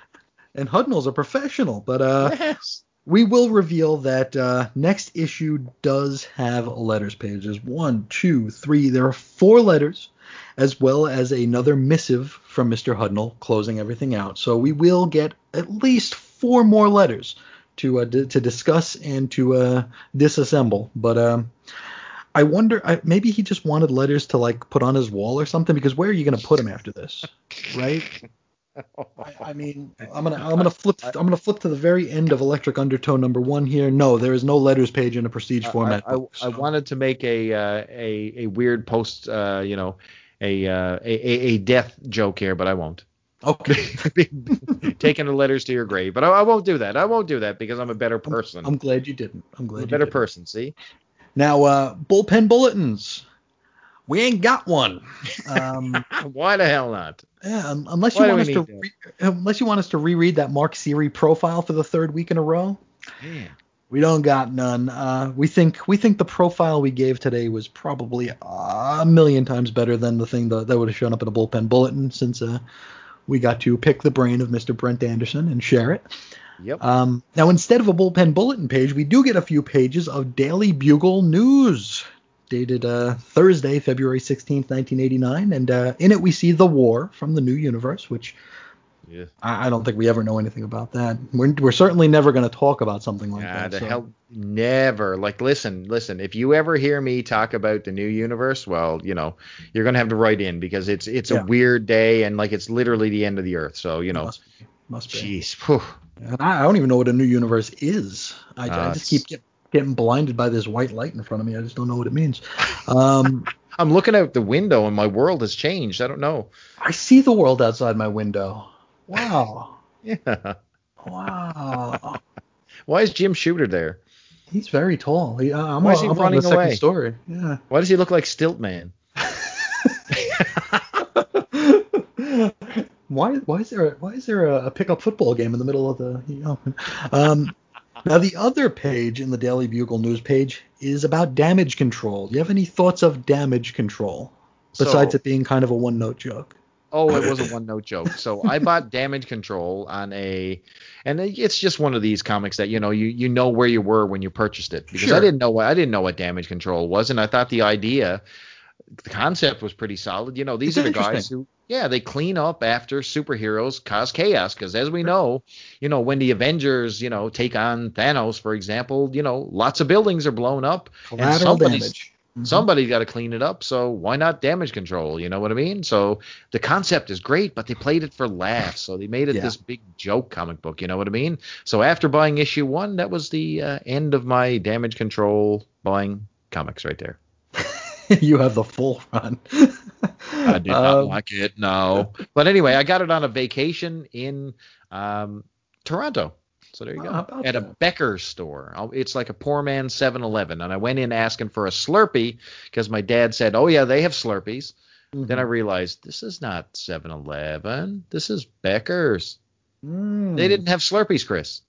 and Hudnall's a professional, but uh, yes. We will reveal that uh, next issue does have letters pages. One, two, three. There are four letters, as well as another missive from Mr. Hudnall closing everything out. So we will get at least four more letters to uh, d- to discuss and to uh, disassemble. But um, I wonder. I, maybe he just wanted letters to like put on his wall or something. Because where are you going to put them after this, right? I, I mean, I'm gonna I'm gonna flip I'm gonna flip to the very end of Electric Undertow number one here. No, there is no letters page in a prestige format. I, I, book, I wanted to make a uh, a a weird post, uh, you know, a, uh, a a a death joke here, but I won't. Okay. Taking the letters to your grave, but I, I won't do that. I won't do that because I'm a better person. I'm glad you didn't. I'm I'm glad a you better didn't. person. See, Now, uh, bullpen bulletins. We ain't got one. Um, why the hell not? yeah, un- unless you Why want us to, re- unless you want us to reread that Mark Siri profile for the third week in a row. Man. We don't got none. Uh, we think we think the profile we gave today was probably a million times better than the thing that, that would have shown up in a bullpen bulletin since uh, we got to pick the brain of Mr. Brent Anderson and share it. Yep. Um, now, instead of a bullpen bulletin page, we do get a few pages of Daily Bugle news, dated uh, Thursday, February 16th, 1989. And uh, in it, we see The War from the New Universe, which yeah. I, I don't think we ever know anything about that. We're, we're certainly never going to talk about something like Ah, that. the so- hell, never. Like, listen, listen. If you ever hear me talk about the new universe, well, you know, you're gonna have to write in because it's it's Yeah. a weird day and like it's literally the end of the earth. So you know, Must be. Must be. jeez, whew. And I, I don't even know what a new universe is. I, Uh, I just keep get, getting blinded by this white light in front of me. I just don't know what it means. Um, I'm looking out the window and my world has changed. I don't know. I see the world outside my window. Wow. Yeah. Wow. Why is Jim Shooter there? He's very tall. He, uh, I'm, Why is he I'm on running the second away? story. Yeah. Why does he look like Stiltman? why why is there a, why is there a, a pickup football game in the middle of the you know, um now the other page in the Daily Bugle news page is about damage control. Do you have any thoughts of damage control besides So- it being kind of a one note joke? Oh, it was a one note joke. So I bought Damage Control on a, and it's just one of these comics that you know you you know where you were when you purchased it because I didn't know what I didn't know what Damage Control was, and I thought the idea, the concept was pretty solid. You know, these It's are the guys who, yeah, they clean up after superheroes cause chaos because as we know, you know when the Avengers you know take on Thanos for example, you know lots of buildings are blown up. and somebody's- damage. Mhm. Somebody's got to clean it up, so why not damage control? You know what I mean? So the concept is great, but they played it for laughs, so they made it Yeah. this big joke comic book. You know what I mean? So after buying issue one, that was the uh, end of my damage control buying comics right there. you have the full run. I did not Um, like it, no. But anyway, I got it on a vacation in um, Toronto. So there you Oh, go. about At a that? Becker's store. Oh, It's like a poor man's 7-Eleven. And I went in asking for a Slurpee because my dad said, oh, yeah, they have Slurpees. Then I realized this is not 7-Eleven. This is Becker's. Mm. They didn't have Slurpees, Chris.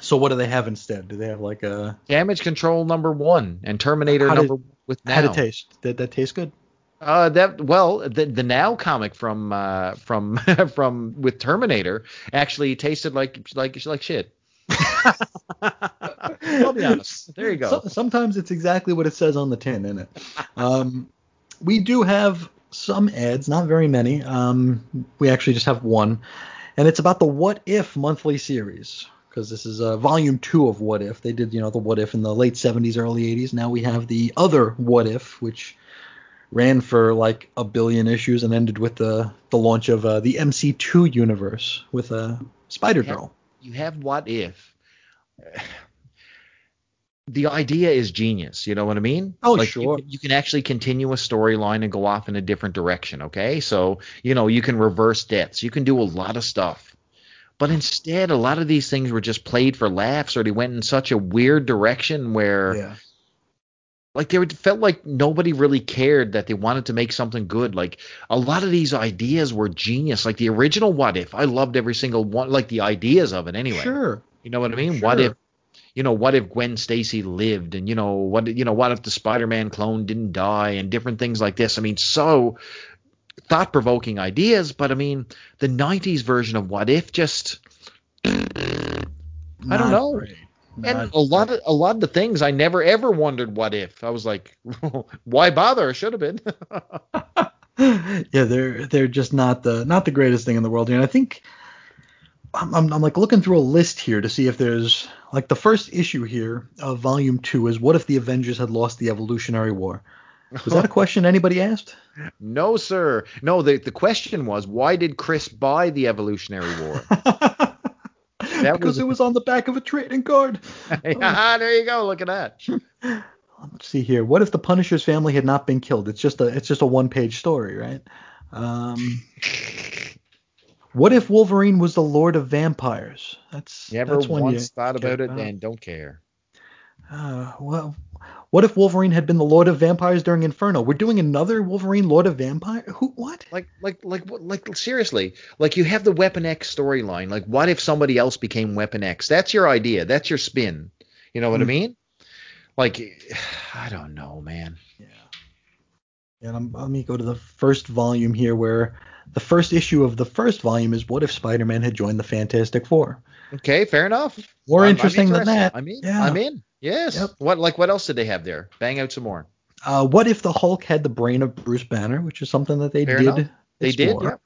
So what do they have instead? Do they have like a Damage Control number one and Terminator did- number with now. how did it taste? Did that taste good? Uh, that well, the the now comic from uh from from with Terminator actually tasted like like like shit. I'll be honest. There you go. So, sometimes it's exactly what it says on the tin, isn't it? Um, we do have some ads, not very many. Um, we actually just have one, and it's about the What If monthly series because this is uh, volume two of What If. They did, you know, the What If in the late 70s, early 80s. Now we have the other What If, which ran for like a billion issues and ended with the the launch of uh, the MC2 universe with uh, Spider Girl. you have what if. The idea is genius. You know what I mean? Oh, like sure. You you can actually continue a storyline and go off in a different direction. Okay, so you know you can reverse deaths. You can do a lot of stuff. But instead, a lot of these things were just played for laughs, or they went in such a weird direction where Yeah. like they felt like nobody really cared that they wanted to make something good. Like a lot of these ideas were genius. Like the original What If, I loved every single one. Like the ideas of it anyway. Sure. You know what I mean? What if you know, what if Gwen Stacy lived and you know, what you know, what if the Spider-Man clone didn't die and different things like this. I mean, so thought-provoking ideas, but I mean, the 90s version of What If just I don't know. great. and Not a lot of a lot of the things I never ever wondered what if. I was like, why bother? Should have been. yeah, they're they're just not the not the greatest thing in the world. And I think I'm, I'm, I'm like looking through a list here to see if there's like the first issue here of volume two is what if the Avengers had lost the Evolutionary War? Was that a question anybody asked? No, sir. No, the the question was why did Chris buy the Evolutionary War? that because was... it was on the back of a trading card. yeah, there you go. Look at that. Let's see here. What if the Punisher's family had not been killed? It's just a it's just a one page story, right? Um, what if Wolverine was the Lord of Vampires? That's never that's once you thought about it about. and don't care. Uh, well, what if Wolverine had been the Lord of Vampires during Inferno? We're doing another Wolverine Lord of Vampire. Who? What? Like, like, like, like, seriously? Like, you have the Weapon X storyline. Like, what if somebody else became Weapon X? That's your idea. That's your spin. You know what mm. I hmm. mean? Like, I don't know, man. Yeah. And I'm, let me go to the first volume here, where the first issue of the first volume is "What if Spider-Man had joined the Fantastic Four? Okay, fair enough. More I'm, interesting I'm than that. I mean, yeah. I'm in. Yes. Yep. What like what else did they have there? Bang out some more. Uh, what if the Hulk had the brain of Bruce Banner, which is something that they Fair did. Enough. They did. Yeah.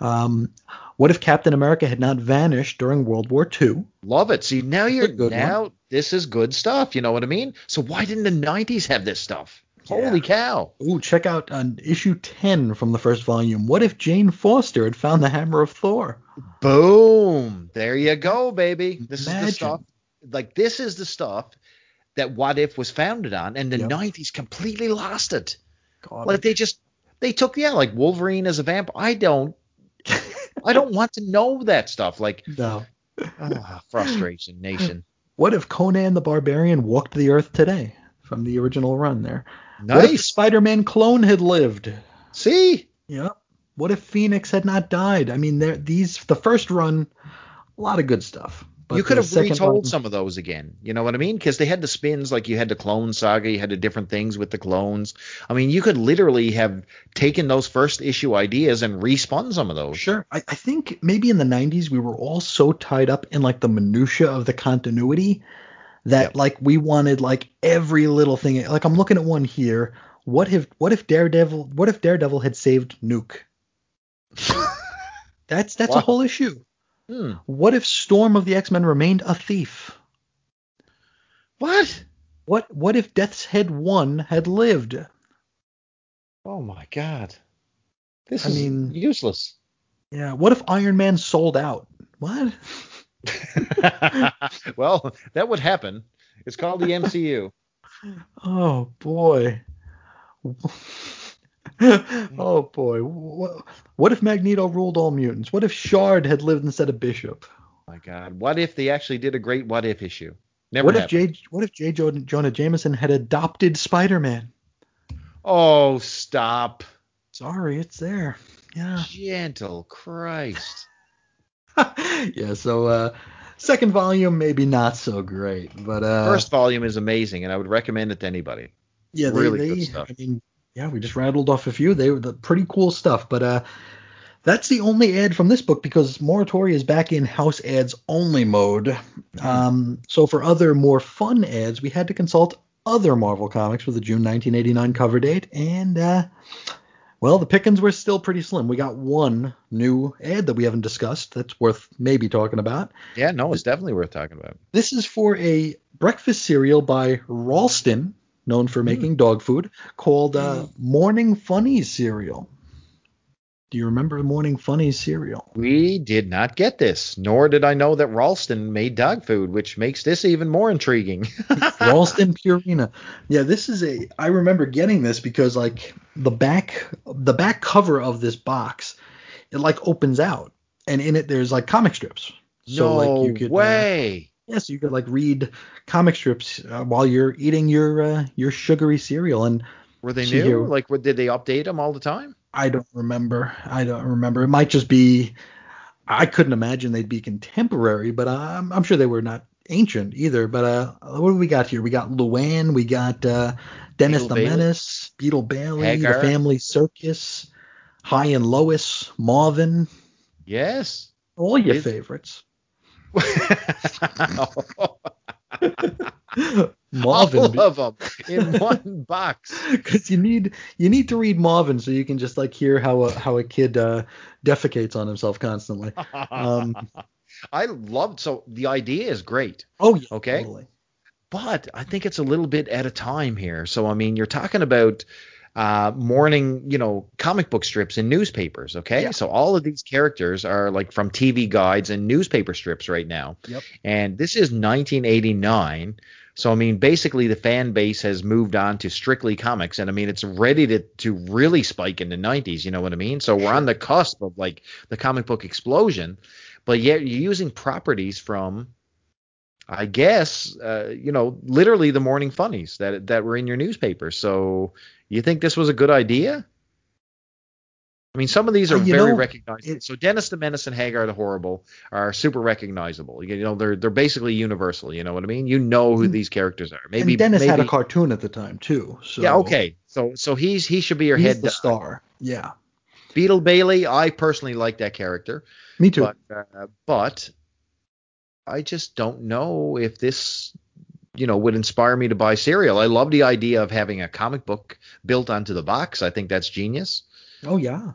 Um, what if Captain America had not vanished during World War II? Love it. See, now you're now one. this is good stuff. You know what I mean? So why didn't the 90s have this stuff? Yeah. Holy cow! Ooh, check out on issue 10 from the first volume. What if Jane Foster had found the Hammer of Thor? Boom! There you go, baby. This Imagine. is the stuff. Like this is the stuff that What If was founded on, and the yep. 90s completely lost it. God. Like they just they took yeah, like Wolverine as a vamp. I don't I don't want to know that stuff. Like no. oh, frustration nation. What if Conan the Barbarian walked the earth today from the original run there? Nice. What if Spider-Man clone had lived? See? Yep. What if Phoenix had not died? I mean, there these the first run, a lot of good stuff. But you could have retold one, some of those again. You know what I mean? Because they had the spins, like you had the clone saga, you had the different things with the clones. I mean, you could literally have taken those first issue ideas and respun some of those. Sure. I, I think maybe in the 90s we were all so tied up in like the minutia of the continuity that yep. like we wanted like every little thing. Like I'm looking at one here. What if what if Daredevil what if Daredevil had saved Nuke? that's that's a whole issue. Hmm. What if Storm of the X Men remained a thief? What? What what if Death's Head One had lived? Oh my god. This I is mean, useless. Yeah. What if Iron Man sold out? What? well, that would happen. It's called the MCU. oh boy. oh boy, what, if Magneto ruled all mutants? What if Shard had lived instead of Bishop? Oh my God, what if they actually did a great what if issue? Never. What happened. if J? What if J. Jonah Jameson had adopted Spider-Man? Oh, stop. Sorry, it's there. Yeah. Gentle Christ. yeah. So. uh Second volume, maybe not so great, but uh, first volume is amazing, and I would recommend it to anybody. Yeah, really they, good stuff. I mean, yeah, we just rattled off a few. They were the pretty cool stuff. But uh, that's the only ad from this book because Morituri is back in house ads only mode. Um, so for other more fun ads, we had to consult other Marvel comics with the June 1989 cover date, and uh, well, the pickings were still pretty slim. We got one new ad that we haven't discussed that's worth maybe talking about. Yeah, no, it's definitely worth talking about. This is for a breakfast cereal by Ralston, known for making mm. dog food, called uh, hmm. Morning Funny cereal. Do you remember Morning Funny cereal? We did not get this, nor did I know that Ralston made dog food, which makes this even more intriguing. Ralston Purina. Yeah, this is a. I remember getting this because like the back, the back cover of this box, it like opens out, and in it there's like comic strips. So no like you could, uh, way. Uh, Yes, you could like read comic strips uh, while you're eating your uh, your sugary cereal. And were they new? Here, like, what, did they update them all the time? I don't remember. I don't remember. It might just be. I couldn't imagine they'd be contemporary, but I'm, I'm sure they were not ancient either. But uh, what do we got here? We got Luann, we got uh, Dennis Beetle the Bailey. Menace, Beetle Bailey, Hagar. the Family Circus, Hi and Lois, Marvin. Yes. All your favorites. Marvin, all of them in one box. Because you need you need to read Marvin so you can just like hear how a, how a kid uh, defecates on himself constantly. Um, I loved so the idea is great. Oh yeah. Okay. Totally. but I think it's a little bit at a time here. So I mean, you're talking about uh, morning, you know, comic book strips and newspapers. Okay, Yeah. so all of these characters are like from TV guides and newspaper strips right now. Yep. And this is 1989. So I mean, basically the fan base has moved on to strictly comics, and I mean it's ready to to really spike in the 90s. You know what I mean? So we're on the cusp of like the comic book explosion, but yet you're using properties from I guess uh, you know literally the morning funnies that that were in your newspaper. So you think this was a good idea? I mean, some of these are Uh, you very know, recognizable. it- so Dennis the Menace and Hagar the Horrible are super recognizable. You know, they're they're basically universal. You know what I mean? You know who Mm. these characters are. Maybe and Dennis maybe, had a cartoon at the time too. So yeah, okay. So so he's he should be your He's head the star. Yeah. Beetle Bailey, I personally like that character. Me too. But uh, but I just don't know if this you know would inspire me to buy cereal. I love the idea of having a comic book built onto the box. I think that's genius. oh yeah.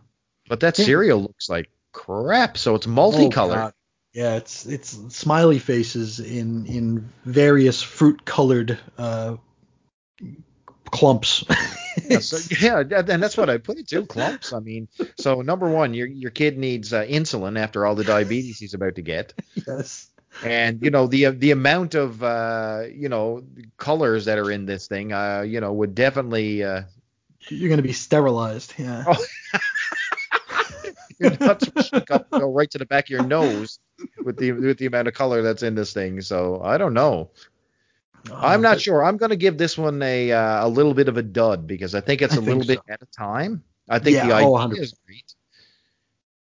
But that Yeah. cereal looks like crap. So it's Oh, multicolored. God. yeah, it's it's smiley faces in in various fruit colored uh, clumps. Yeah, so, yeah, and that's what I put it to clumps. I mean, so number one, your your kid needs uh, insulin after all the diabetes he's about to get, yes. And you know the the amount of uh, you know colors that are in this thing, uh, you know, would definitely uh, You're gonna be sterilized. Yeah. Oh. your nuts will shook up, go right to the back of your nose with the with the amount of color that's in this thing. So I don't know. I'm Um, not but- sure. I'm going to give this one a uh, a little bit of a dud because I think it's I a little bit at a time. I think Yeah, the oh, idea 100%. is great.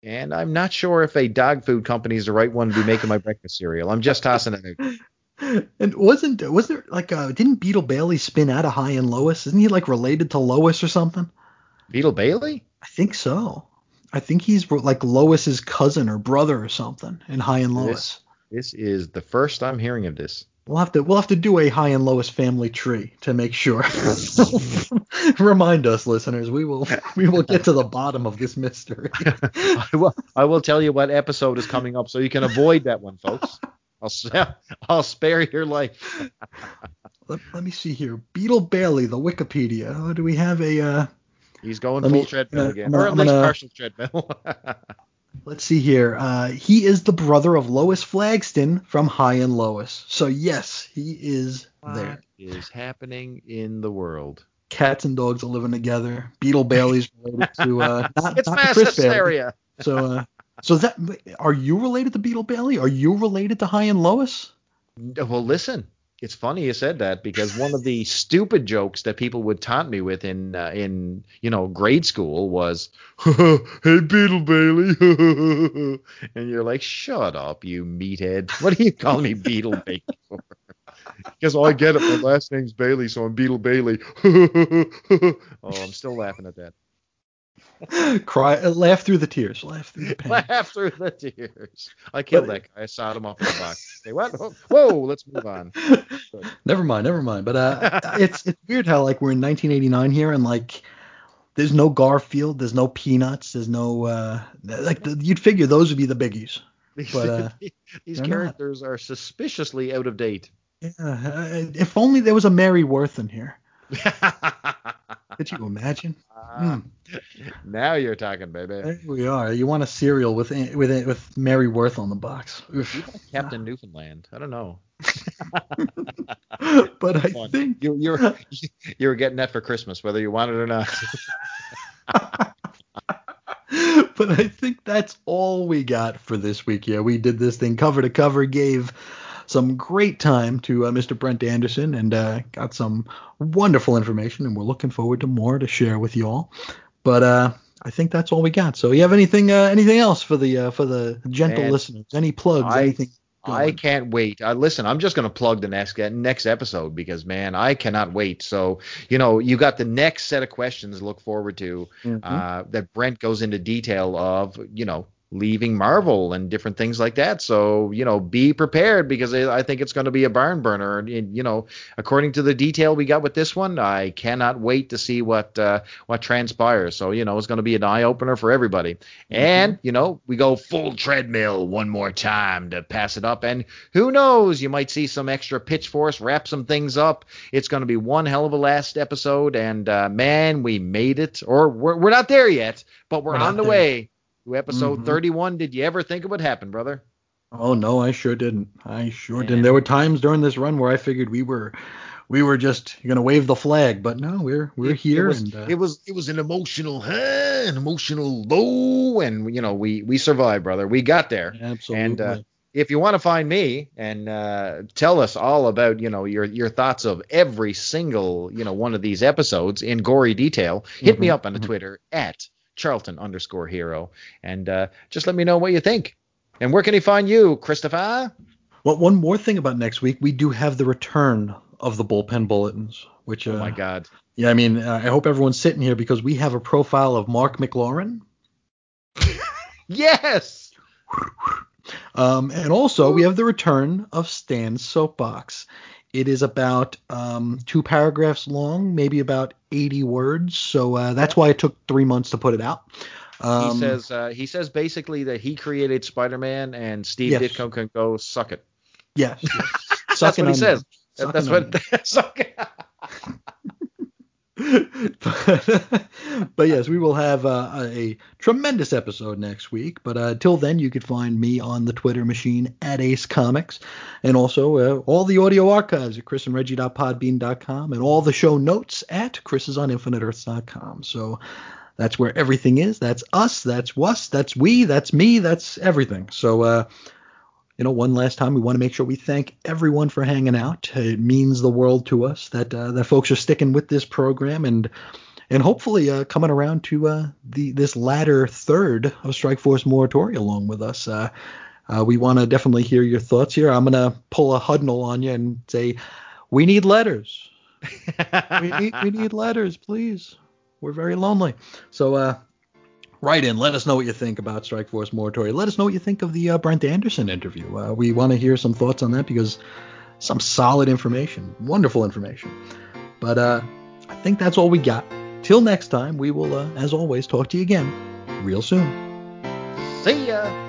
And I'm not sure if a dog food company is the right one to be making my breakfast cereal. I'm just tossing it out. And wasn't was there like uh didn't Beetle Bailey spin out of Hi and Lois? Isn't he like related to Lois or something? Beetle Bailey? I think so. I think he's like Lois's cousin or brother or something in Hi and Lois. This is the first I'm hearing of this. We'll have to we'll have to do a High and lowest family tree to make sure. Remind us, listeners. We will we will get to the bottom of this mystery. I will, I will tell you what episode is coming up so you can avoid that one, folks. I'll I'll spare your life. let, let me see here. Beetle Bailey, the Wikipedia. Oh, do we have a uh He's going full me- treadmill uh, again, or at I'm least gonna- partial treadmill. Let's see here. Uh, he is the brother of Lois Flagston from Hi and Lois. So yes, he is there. What is happening in the world? Cats and dogs are living together. Beetle Bailey's related to uh, not, It's not mass Chris Bailey. hysteria. So uh, so that are you related to Beetle Bailey? Are you related to Hi and Lois? Well, listen, it's funny you said that because one of the stupid jokes that people would taunt me with in uh, in you know grade school was, "Hey, Beetle Bailey," and you're like, "Shut up, you meathead! What are you calling me Beetle Bailey for?" Because I get it. My last name's Bailey, so I'm Beetle Bailey. oh, I'm still laughing at that. Cry, laugh through the tears. Laugh through the pain. Laugh through the tears. I killed But- that guy. I shot him off in the box. Say what? Whoa, let's move on. never mind, never mind. But uh, it's it's weird how like we're in 1989 here and like there's no Garfield, there's no Peanuts, there's no uh like the, you'd figure those would be the biggies. These, But, uh, these they're not. characters are suspiciously out of date. Yeah, uh, if only there was a Mary Worth in here. Could you imagine? Hmm. Now you're talking, baby. There we are. You want a cereal with with with Mary Worth on the box. Captain Newfoundland. I don't know. but I Come think You, you're you were getting that for Christmas, whether you want it or not. but I think that's all we got for this week. Yeah, we did this thing cover to cover, gave some great time to uh, Mr. Brent Anderson, and uh, got some wonderful information, and we're looking forward to more to share with you all. But uh, I think that's all we got. So, you have anything uh, anything else for the uh, for the gentle Man, listeners? Any plugs? I- anything? I can't wait. Uh, listen, I'm just going to plug the next next episode because man, I cannot wait. So you know, you got the next set of questions to look forward to Mhm. uh, that Brent goes into detail of. You know, leaving Marvel and different things like that. So, you know, be prepared because I think it's going to be a barn burner. And, you know, according to the detail we got with this one, I cannot wait to see what uh, what transpires. So, you know, it's going to be an eye opener for everybody. Mm-hmm. And, you know, we go full treadmill one more time to pass it up. And who knows, you might see some extra pitch force wrap some things up. It's going to be one hell of a last episode. And, uh, man, we made it. Or we're, we're not there yet, but we're, we're on the there. way episode mm-hmm. 31. Did you ever think it would happen, brother? Oh no, I sure didn't. I sure didn't. There were times during this run where I figured we were we were just gonna wave the flag, but no, we're we're it, here. It was, and, uh, it was it was an emotional huh, an emotional low, and you know we we survived, brother. We got there. Absolutely. And uh, if you want to find me and uh, tell us all about you know your your thoughts of every single you know one of these episodes in gory detail, hit mm-hmm, me up on the mm-hmm. Twitter at Charlton underscore hero. And uh, just let me know what you think. And where can he find you, Christopher? Well, one more thing about next week, we do have the return of the bullpen bulletins, which uh, oh my god, yeah, I mean, uh, I hope everyone's sitting here because we have a profile of Mark McLaurin. yes. Um, and also we have the return of Stan's soapbox. It is about um, two paragraphs long, maybe about 80 words. So uh, that's why it took three months to put it out. Um, he says uh, he says basically that he created Spider-Man and Steve yes. Ditko can go suck it. Yes. yes. that's what he says. That's what. but, yes, we will have uh, a tremendous episode next week. But uh, till then, you can find me on the Twitter machine at Ace Comics, and also uh, all the audio archives at chrisandreggie.podbean.com, and all the show notes at chrisisoninfiniteearths.com. So that's where everything is. That's us. That's us. That's we. That's me. That's everything. So uh, you know, one last time, we want to make sure we thank everyone for hanging out. It means the world to us that uh, that folks are sticking with this program and and hopefully uh, coming around to uh, the this latter third of Strike Force Morituri along with us. Uh, uh, we want to definitely hear your thoughts here. I'm gonna pull a Hudnall on you and say, we need letters. we, need, we need letters, please. We're very lonely. So uh, write in. Let us know what you think about Strike Force Morituri. Let us know what you think of the uh, Brent Anderson interview. Uh, we want to hear some thoughts on that because some solid information, wonderful information. But uh, I think that's all we got. Till next time, we will, uh, as always, talk to you again real soon. See ya.